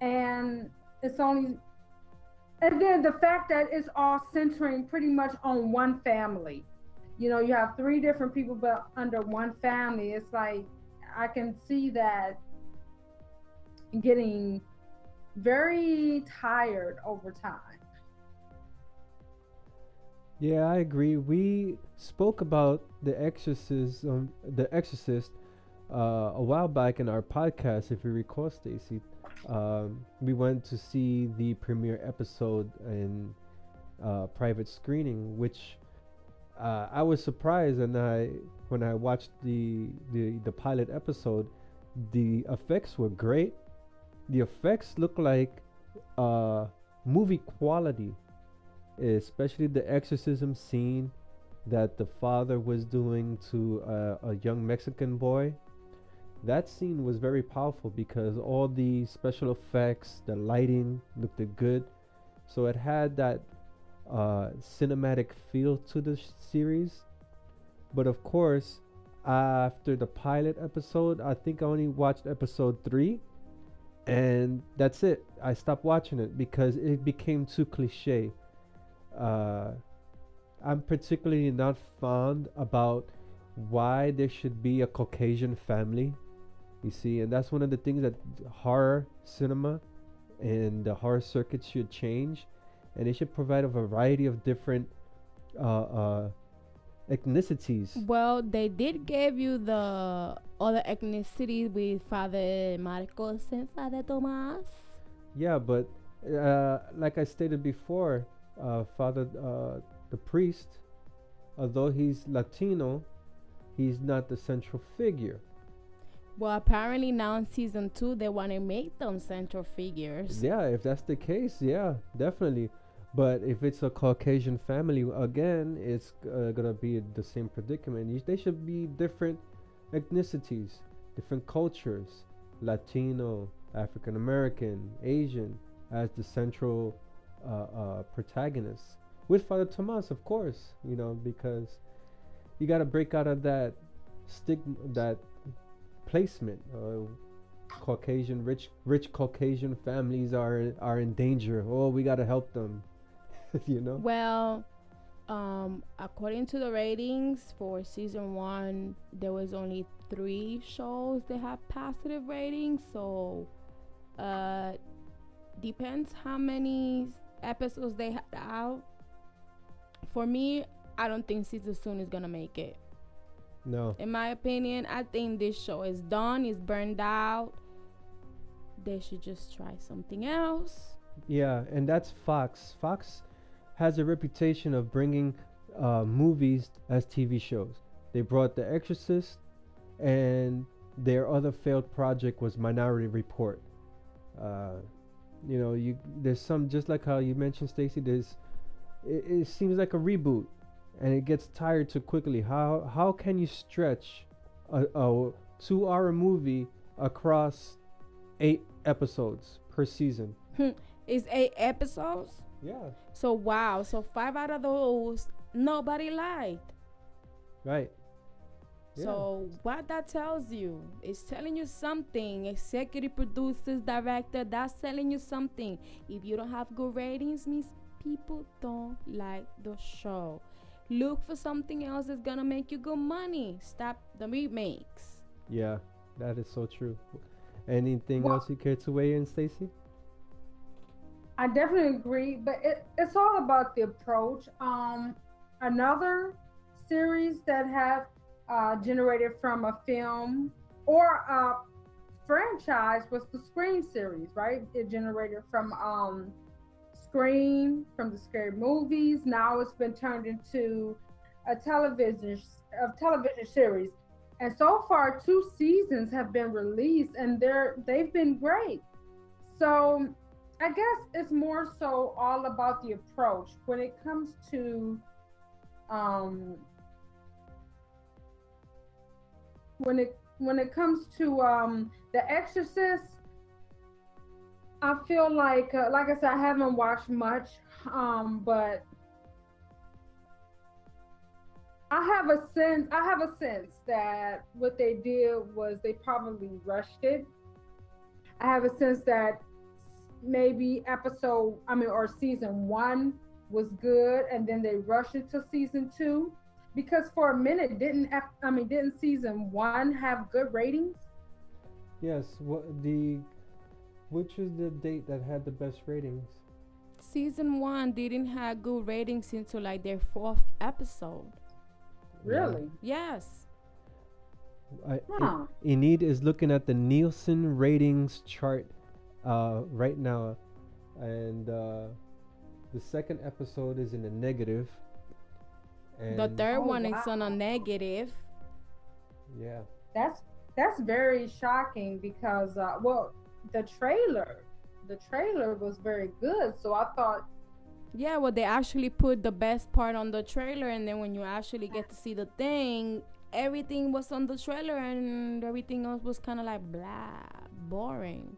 and it's only. And then the fact that it's all centering pretty much on one family you know you have three different people but under one family it's like i can see that getting very tired over time Yeah, I agree. We spoke about the Exorcist, um, the Exorcist, uh, a while back in our podcast. If you recall, Stacy, um, we went to see the premiere episode in uh, private screening, which uh, I was surprised, and I when I watched the, the the pilot episode, the effects were great. The effects look like uh, movie quality especially the exorcism scene that the father was doing to uh, a young Mexican boy. that scene was very powerful because all the special effects, the lighting looked good. So it had that uh, cinematic feel to the sh- series. But of course, after the pilot episode, I think I only watched episode three, and that's it. I stopped watching it because it became too cliche. Uh, I'm particularly not fond about why there should be a Caucasian family. You see, and that's one of the things that horror cinema and the horror circuit should change, and they should provide a variety of different uh, uh, ethnicities. Well, they did give you the other ethnicities with Father Marcos and Father Tomas. Yeah, but uh, like I stated before, uh, Father, uh, the priest, although he's Latino, he's not the central figure. Well, apparently now in season two, they want to make them central figures. Yeah, if that's the case, yeah, definitely. But if it's a Caucasian family, again, it's uh, gonna be the same predicament. You, they should be different ethnicities, different cultures, Latino, African American, Asian, as the central uh, uh, protagonists. With Father Tomas, of course, you know, because you gotta break out of that stigma, that placement. Uh, Caucasian rich rich Caucasian families are are in danger. Oh, we gotta help them. you know. Well, um, according to the ratings for season one, there was only three shows that have positive ratings. So, uh, depends how many episodes they have out. For me, I don't think season soon is gonna make it. No. In my opinion, I think this show is done. It's burned out. They should just try something else. Yeah, and that's Fox. Fox has a reputation of bringing uh, movies as TV shows. They brought The Exorcist, and their other failed project was Minority Report. Uh, you know, you there's some just like how you mentioned, Stacy. There's it, it seems like a reboot, and it gets tired too quickly. How how can you stretch a, a two-hour movie across eight episodes per season? Is eight episodes. Yeah. So wow. So five out of those nobody liked. Right. Yeah. So what that tells you, is telling you something. Executive producers, director, that's telling you something. If you don't have good ratings, means people don't like the show. Look for something else that's gonna make you good money. Stop the remakes. Yeah, that is so true. Anything Well- else you care to weigh in, Stacy? I definitely agree, but it, it's all about the approach. Um, another series that have uh, generated from a film or a franchise was the Scream series, right? It generated from um, Scream, from the scary movies. Now it's been turned into a television a television series, and so far two seasons have been released, and they're they've been great. So I guess it's more so all about the approach when it comes to um when it when it comes to um the exorcist I feel like uh, like I said I haven't watched much um but I have a sense I have a sense that what they did was they probably rushed it. I have a sense that maybe episode I mean or season 1 was good and then they rushed it to season 2 because for a minute didn't I mean didn't season 1 have good ratings? Yes. What the which is the date that had the best ratings? Season one didn't have good ratings until like their fourth episode. Really? Yes. I, Huh. I- Enid is looking at the Nielsen ratings chart uh, right now, and uh, the second episode is in the negative. And the third Oh, one is on a negative. Yeah. That's that's very shocking because uh well the trailer the trailer was very good so I thought Yeah, well, they actually put the best part on the trailer, and then when you actually get to see the thing, everything was on the trailer and everything else was kind of like blah, boring.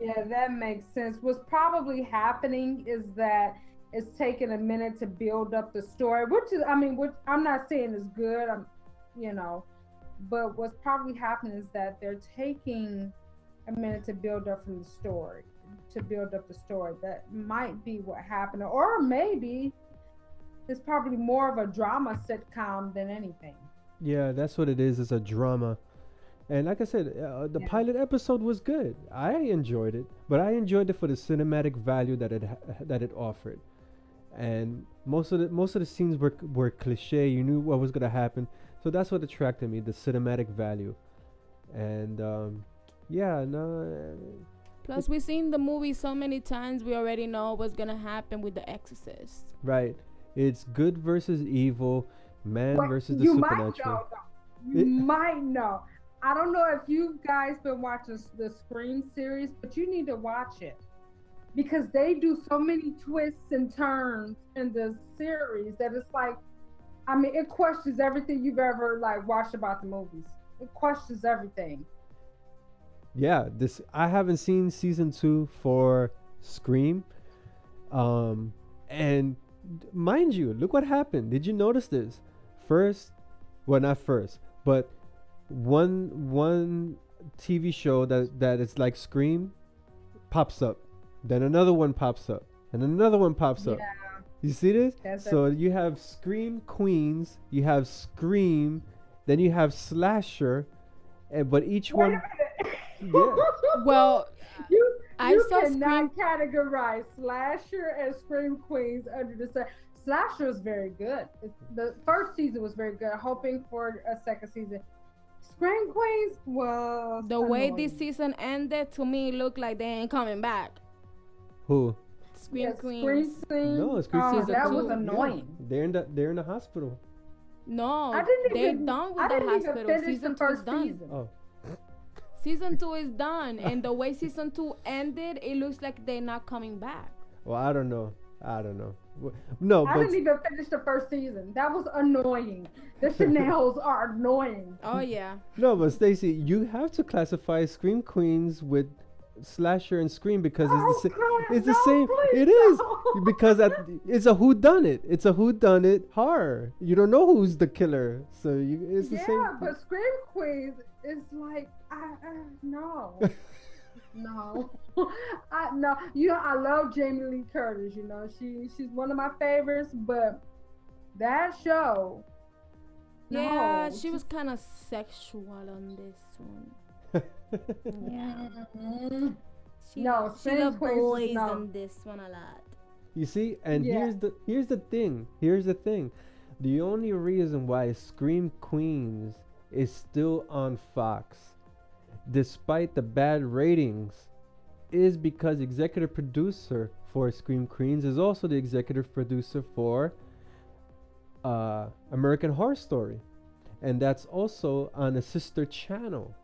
Yeah, that makes sense. What's probably happening is that it's taking a minute to build up the story, which is, I mean, which I'm not saying is good. I'm, you know, but what's probably happening is that they're taking a minute to build up from the story, to build up the story. That might be what happened, or maybe it's probably more of a drama sitcom than anything. Yeah, that's what it is. It's a drama. And like I said, uh, the pilot episode was good. I enjoyed it, but I enjoyed it for the cinematic value that it ha- that it offered. And most of the most of the scenes were were cliche. You knew what was gonna happen, so that's what attracted me, the cinematic value. And um, yeah, no, Plus, we've seen the movie so many times, we already know what's gonna happen with The Exorcist. right. It's good versus evil, man Well, versus the you might supernatural. know. though. You It- might know. I don't know if you guys been watching the Scream series, but you need to watch it because they do so many twists and turns in the series that it's like, I mean, it questions everything you've ever like watched about the movies. It questions everything. yeah this i haven't seen season two for scream um and mind you look what happened did you notice this first well not first but one one tv show that that is like scream pops up then another one pops up and another one pops up you see this That's so you have scream queens you have scream then you have slasher and but each Wait a one minute. Well, you I you saw cannot categorize slasher and scream queens under the same. Slasher is very good. It- The first season was very good. Hoping for a second season. Scream queens was The way this season ended, to me, it looked like they ain't coming back. who Scream Yeah, Queens. Scream Queens. no scream Oh, season that two. was Yeah, annoying. they're in the they're in the hospital No, I didn't they're even- done with I the didn't hospital. finish Season the two is first done. season. oh Season two is done, and the way season two ended, it looks like they're not coming back. well i don't know i don't know Wh- no I but didn't even finish the first season. That was annoying. The Chanels are annoying. Oh yeah. no but stacy you have to classify scream queens with slasher and scream because it's the, sa- it's the same it is because at, it's a who done it it's a who done it horror you don't know who's the killer so you it's the yeah, same but Scream Queens is like, I, uh, no, no, I no. You know, I love Jamie Lee Curtis. You know, she she's one of my favorites, but that show, Yeah, no, she was kind of sexual on this one. Yeah. Mm, She No, loved, she Scream loved boys no. on this one a lot. You see, and Yeah. here's the here's the thing. Here's the thing. The only reason why Scream Queens is still on Fox, despite the bad ratings, is because executive producer for Scream Queens is also the executive producer for uh, American Horror Story, and that's also on a sister channel.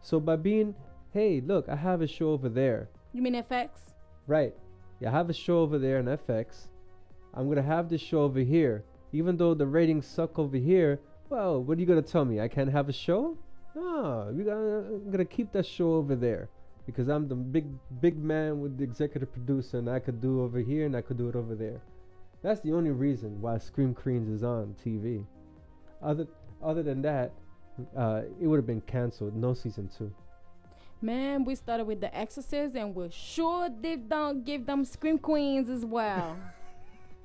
So by being, hey, look, I have a show over there. You mean FX? Right. Yeah, I have a show over there on FX. I'm gonna have this show over here. Even though the ratings suck over here, well, what are you gonna tell me? I can't have a show? No, we gotta, I'm gonna keep that show over there because I'm the big big man with the executive producer, and I could do over here and I could do it over there. That's the only reason why Scream Queens is on TV. Other other than that, uh, it would have been canceled. No season two. Man, we started with The Exorcist, and we're sure did don't give them Scream Queens as well.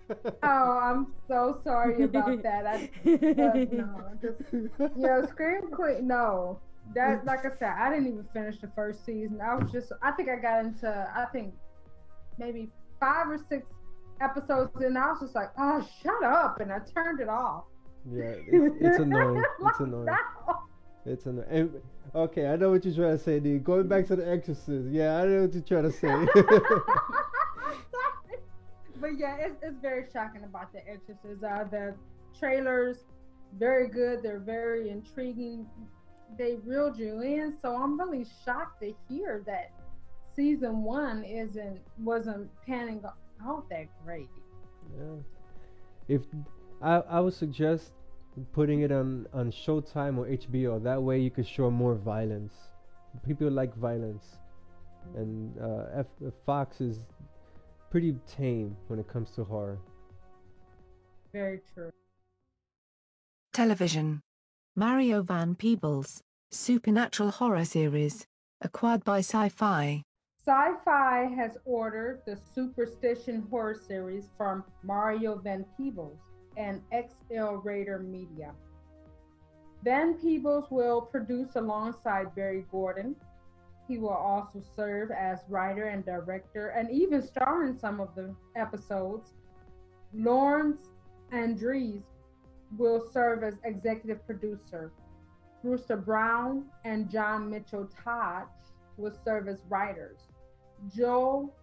Oh, I'm so sorry about that. I, no, just you know, Scream Queen. No, that like I said, I didn't even finish the first season. I was just, I think I got into, I think maybe five or six episodes, and I was just like, oh, shut up, and I turned it off. Yeah, it's, it's annoying. It's annoying. It's annoying. And, okay, I know what you're trying to say, dude. Going back to the Exorcist. Yeah, I know what you're trying to say. but yeah, it's, it's very shocking about the Exorcist. Uh, the trailers, very good. They're very intriguing. They reeled you in, so I'm really shocked to hear that season one isn't wasn't panning out that great. yeah. If I, I would suggest putting it on on Showtime or HBO. That way you could show more violence. People like violence, and uh, F- Fox is pretty tame when it comes to horror. Very true. Television. Mario Van Peebles, Supernatural Horror Series, acquired by Syfy. Syfy has ordered the Superstition horror series from Mario Van Peebles and XLrator Media. Van Peebles will produce alongside Barry Gordon. He will also serve as writer and director and even star in some of the episodes. Lawrence Andrees will serve as executive producer. Brewster Brown and John Mitchell Todd will serve as writers. Joel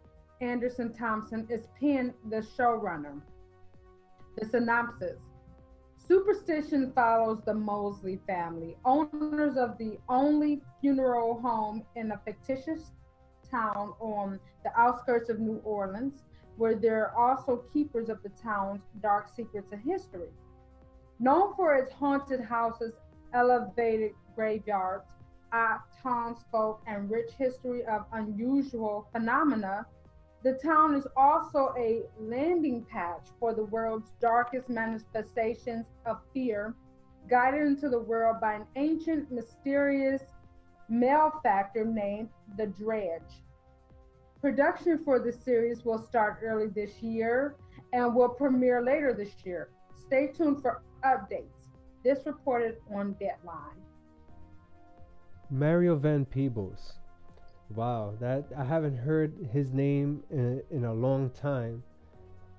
Anderson Thompson is Penn, the showrunner. The synopsis Superstition follows the Mosley family, owners of the only funeral home in a fictitious town on the outskirts of New Orleans, where they're also keepers of the town's dark secrets and history. Known for its haunted houses, elevated graveyards, odd townsfolk, and rich history of unusual phenomena, the town is also a landing patch for the world's darkest manifestations of fear, guided into the world by an ancient, mysterious malefactor named the Dredge. Production for the series will start early this year and will premiere later this year. Stay tuned for updates. This reported on Deadline. Mario Van Peebles. Wow, that I haven't heard his name in, in a long time.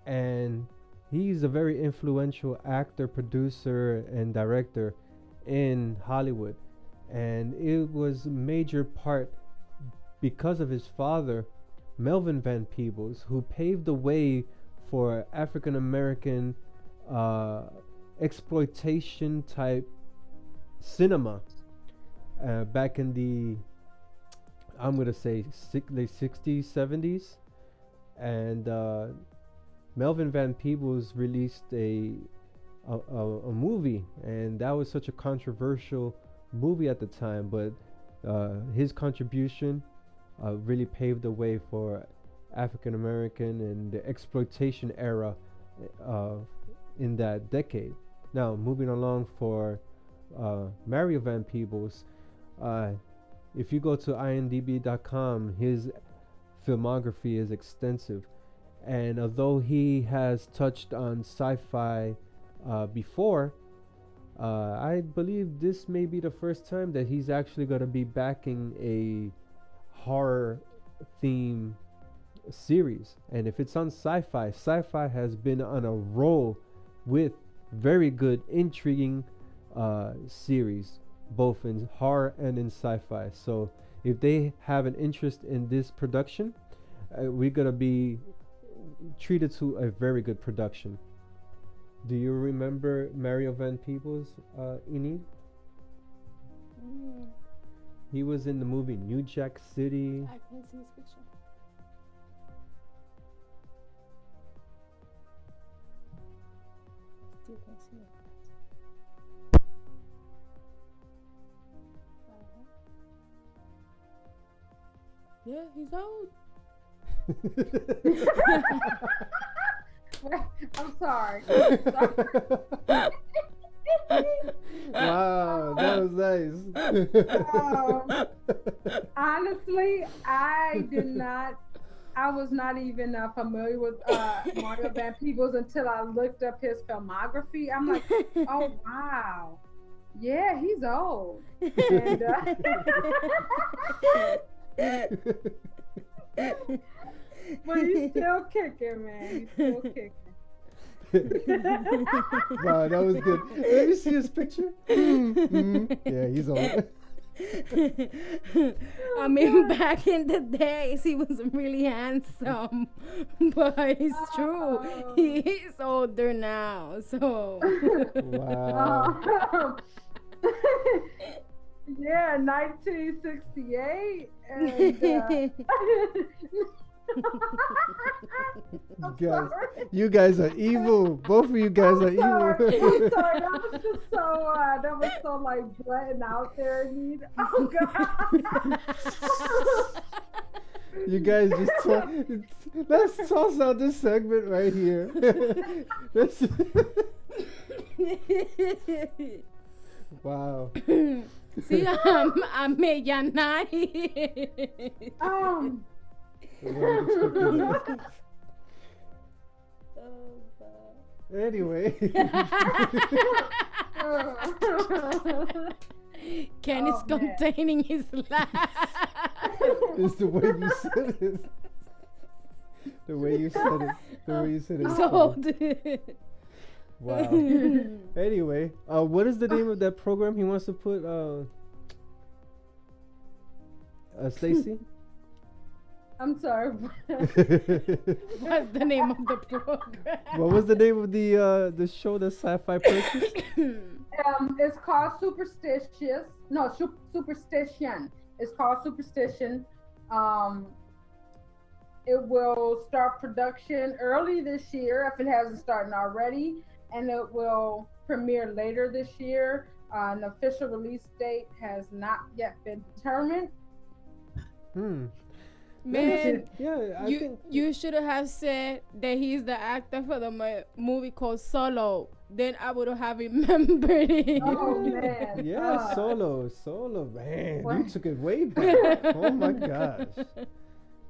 And he's a very influential actor, producer, and director in Hollywood. And it was a major part because of his father, Melvin Van Peebles, who paved the way for African American uh, exploitation type cinema uh, back in the I'm gonna say late 60s 70s and uh, Melvin Van Peebles released a a, a a movie and that was such a controversial movie at the time but uh, his contribution uh, really paved the way for African American and the exploitation era uh, in that decade. Now, moving along for uh, Mario Van Peebles, uh, if you go to imdb.com, his filmography is extensive. And although he has touched on sci fi uh, before, uh, I believe this may be the first time that he's actually going to be backing a horror theme series. And if it's on Syfy, sci fi has been on a roll with very good, intriguing uh, series, both in horror and in sci fi. So if they have an interest in this production, uh, we're to be treated to a very good production. Do you remember Mario Van Peebles, uh, Ini? Mm, He was in the movie New Jack City. I can see his picture. Can see it. Yeah, he's old. I'm sorry. wow, that was nice. Um, honestly, I did not. I was not even uh, familiar with uh, Mario Van Peebles until I looked up his filmography. I'm like, oh wow, yeah, he's old. And, uh, but he's still kicking, man. He's still kicking. wow, that was good. Let me see his picture. Mhm. Yeah, he's old. I mean, back in the days, he was really handsome, but it's true, he is older now. So, Wow. Yeah, 1968. And, uh, You guys, you guys are evil. Both of you guys are Sorry, I'm evil. sorry. That was just so. Uh, that was so like blatant out there. Need. Oh God. you guys just talk, let's toss out this segment right here. Let's- wow. See, I'm, I'm Mellanai. Um. Anyway. Ken is Oh, man. containing his laugh. it's the way you said it. The way you said it. The way you said it. So, funny. Wow. anyway, uh, what is the name of that program he wants to put? Uh, uh Stacy. I'm sorry. What's the name of the program? what was the name of the uh the show that Syfy purchased? Um, it's called Superstitious. No, Su- Superstition. It's called Superstition. Um, it will start production early this year if it hasn't started already, and it will premiere later this year. Uh, an official release date has not yet been determined. Hmm. Man, yeah, I you think you should have said that he's the actor for the mo- movie called Solo. Then I would have remembered it. Oh man. Yeah, Uh, solo, solo, man. You took it way back. oh my gosh.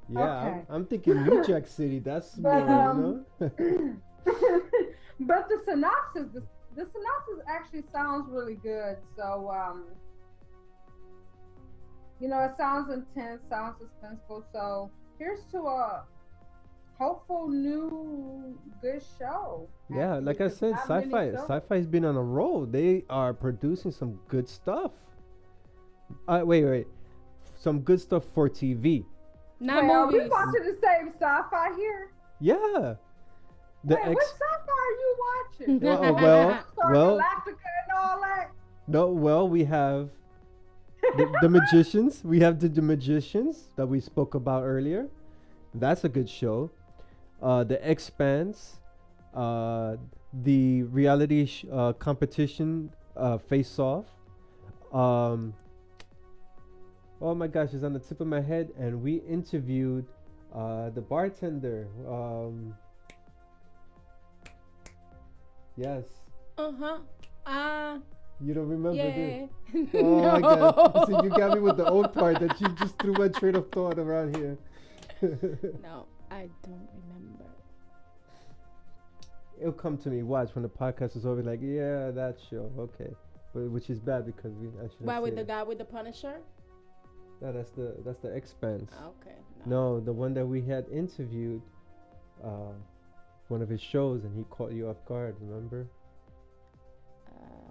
Yeah, I'm, I'm thinking New Jack City. That's But, more, um, you but the synopsis, the, the synopsis actually sounds really good. So, um, you know, it sounds intense, sounds suspenseful. So, here's to a hopeful new good show. know. Yeah, like I said, Syfy, Syfy's been on a roll. They are producing some good stuff. Uh, wait, wait, some good stuff for TV. Not well, we movies. watching the same sci-fi here. Yeah. The Wait, ex. what sci-fi are you watching? Well, well, Galactica and all that. no, well, we have the, the magicians. We have the, the magicians that we spoke about earlier. That's a good show. Uh, the Expanse, uh, the reality sh- uh, competition uh, Face Off. Um, oh my gosh, it's on the tip of my head. And we interviewed uh, the bartender. Um, yes. Uh huh. Ah. You don't remember Yeah. this? Oh my god. See, you got me with the old part that you just threw my train of thought around here. no, I don't remember. It'll come to me. Watch when the podcast is over. Like, yeah, that show. Okay, but which is bad because we. I should. Why with the guy with the Punisher? No, that's the that's the Expanse. Okay. No, the one that we had interviewed, uh, one of his shows, and he caught you off guard. Remember?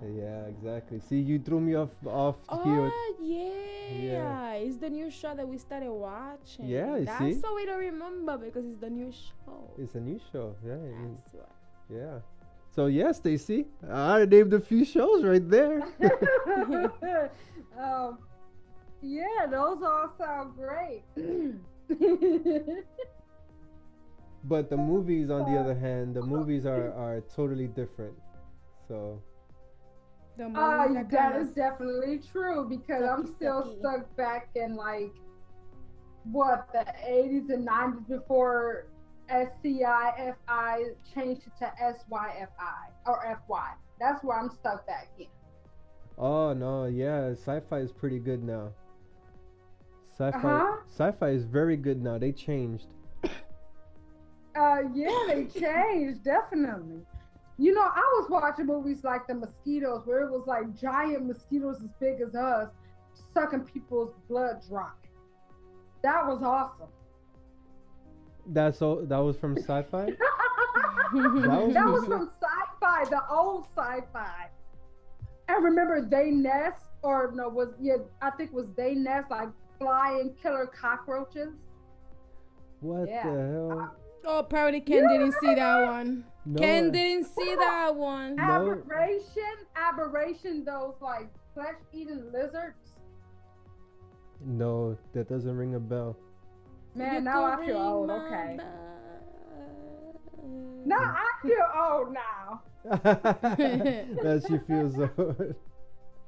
yeah, exactly. See, you threw me off off here. Oh yeah. it's the new show that we started watching. Yeah, you that's see? so we don't remember because it's the new show. It's a new show. Yeah. I mean, That's why. yeah. So yeah, Stacy, I named a few shows right there. um, yeah, those all sound great. But the movies, on the other hand, the movies are are totally different. So The Uh, movies are that kinda definitely true because I'm still sucky. stuck back in like what the 80s and 90s before SCIFI changed it to SYFI or FY. That's where I'm stuck back in. Oh no, yeah, sci-fi is pretty good now. Sci-fi, Uh-huh. sci-fi is very good now. They changed. Uh, yeah, they changed definitely. You know, I was watching movies like the mosquitoes, where it was like giant mosquitoes as big as us, sucking people's blood dry. That was awesome. That's all. That was from sci-fi. that was was, from from sci-fi, the old sci-fi. And remember, they nest, or no, was yeah, I think was they nest like flying killer cockroaches. What Yeah. the hell? Oh, apparently Ken didn't see that one. No, Ken didn't see that one. Aberration, aberration, those like flesh-eating lizards. No, that doesn't ring a bell. Man, You now I feel old. my Okay. Now I feel old now. that she feels old.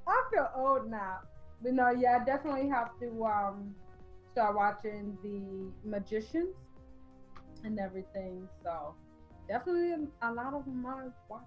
I feel old now. But no, yeah, I definitely have to um start watching the magicians and everything. So definitely a lot of them my watch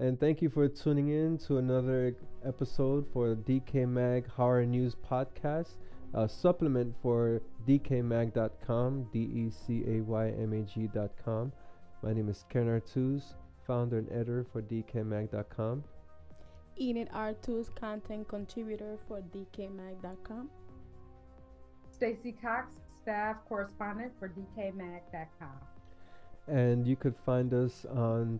And thank you for tuning in to another episode for Decay Mag Horror News Podcast, a supplement for DecayMag.com, D E C A Y M A G.com. My name is Ken Artuz, founder and editor for DecayMag.com. Enid Artus, content contributor for DecayMag.com. Stacy Cox, staff correspondent for DecayMag.com. And you could find us on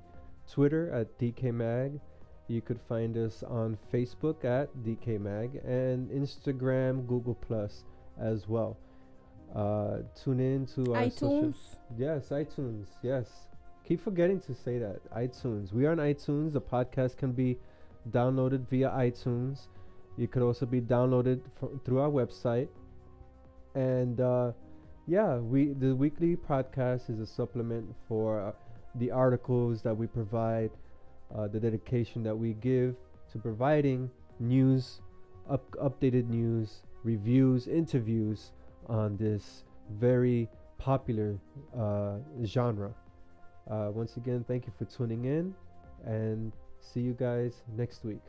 Twitter at DecayMag. You could find us on Facebook at DecayMag and Instagram, Google Plus as well. Uh, tune in to our social- iTunes. yes, iTunes. Yes. Keep forgetting to say that. iTunes. We are on iTunes. The podcast can be downloaded via iTunes. You could also be downloaded through our website. And uh, yeah, we the weekly podcast is a supplement for uh, the articles that we provide, uh, the dedication that we give to providing news, up, updated news, reviews, interviews on this very popular uh, genre. Uh, once again, thank you for tuning in and see you guys next week.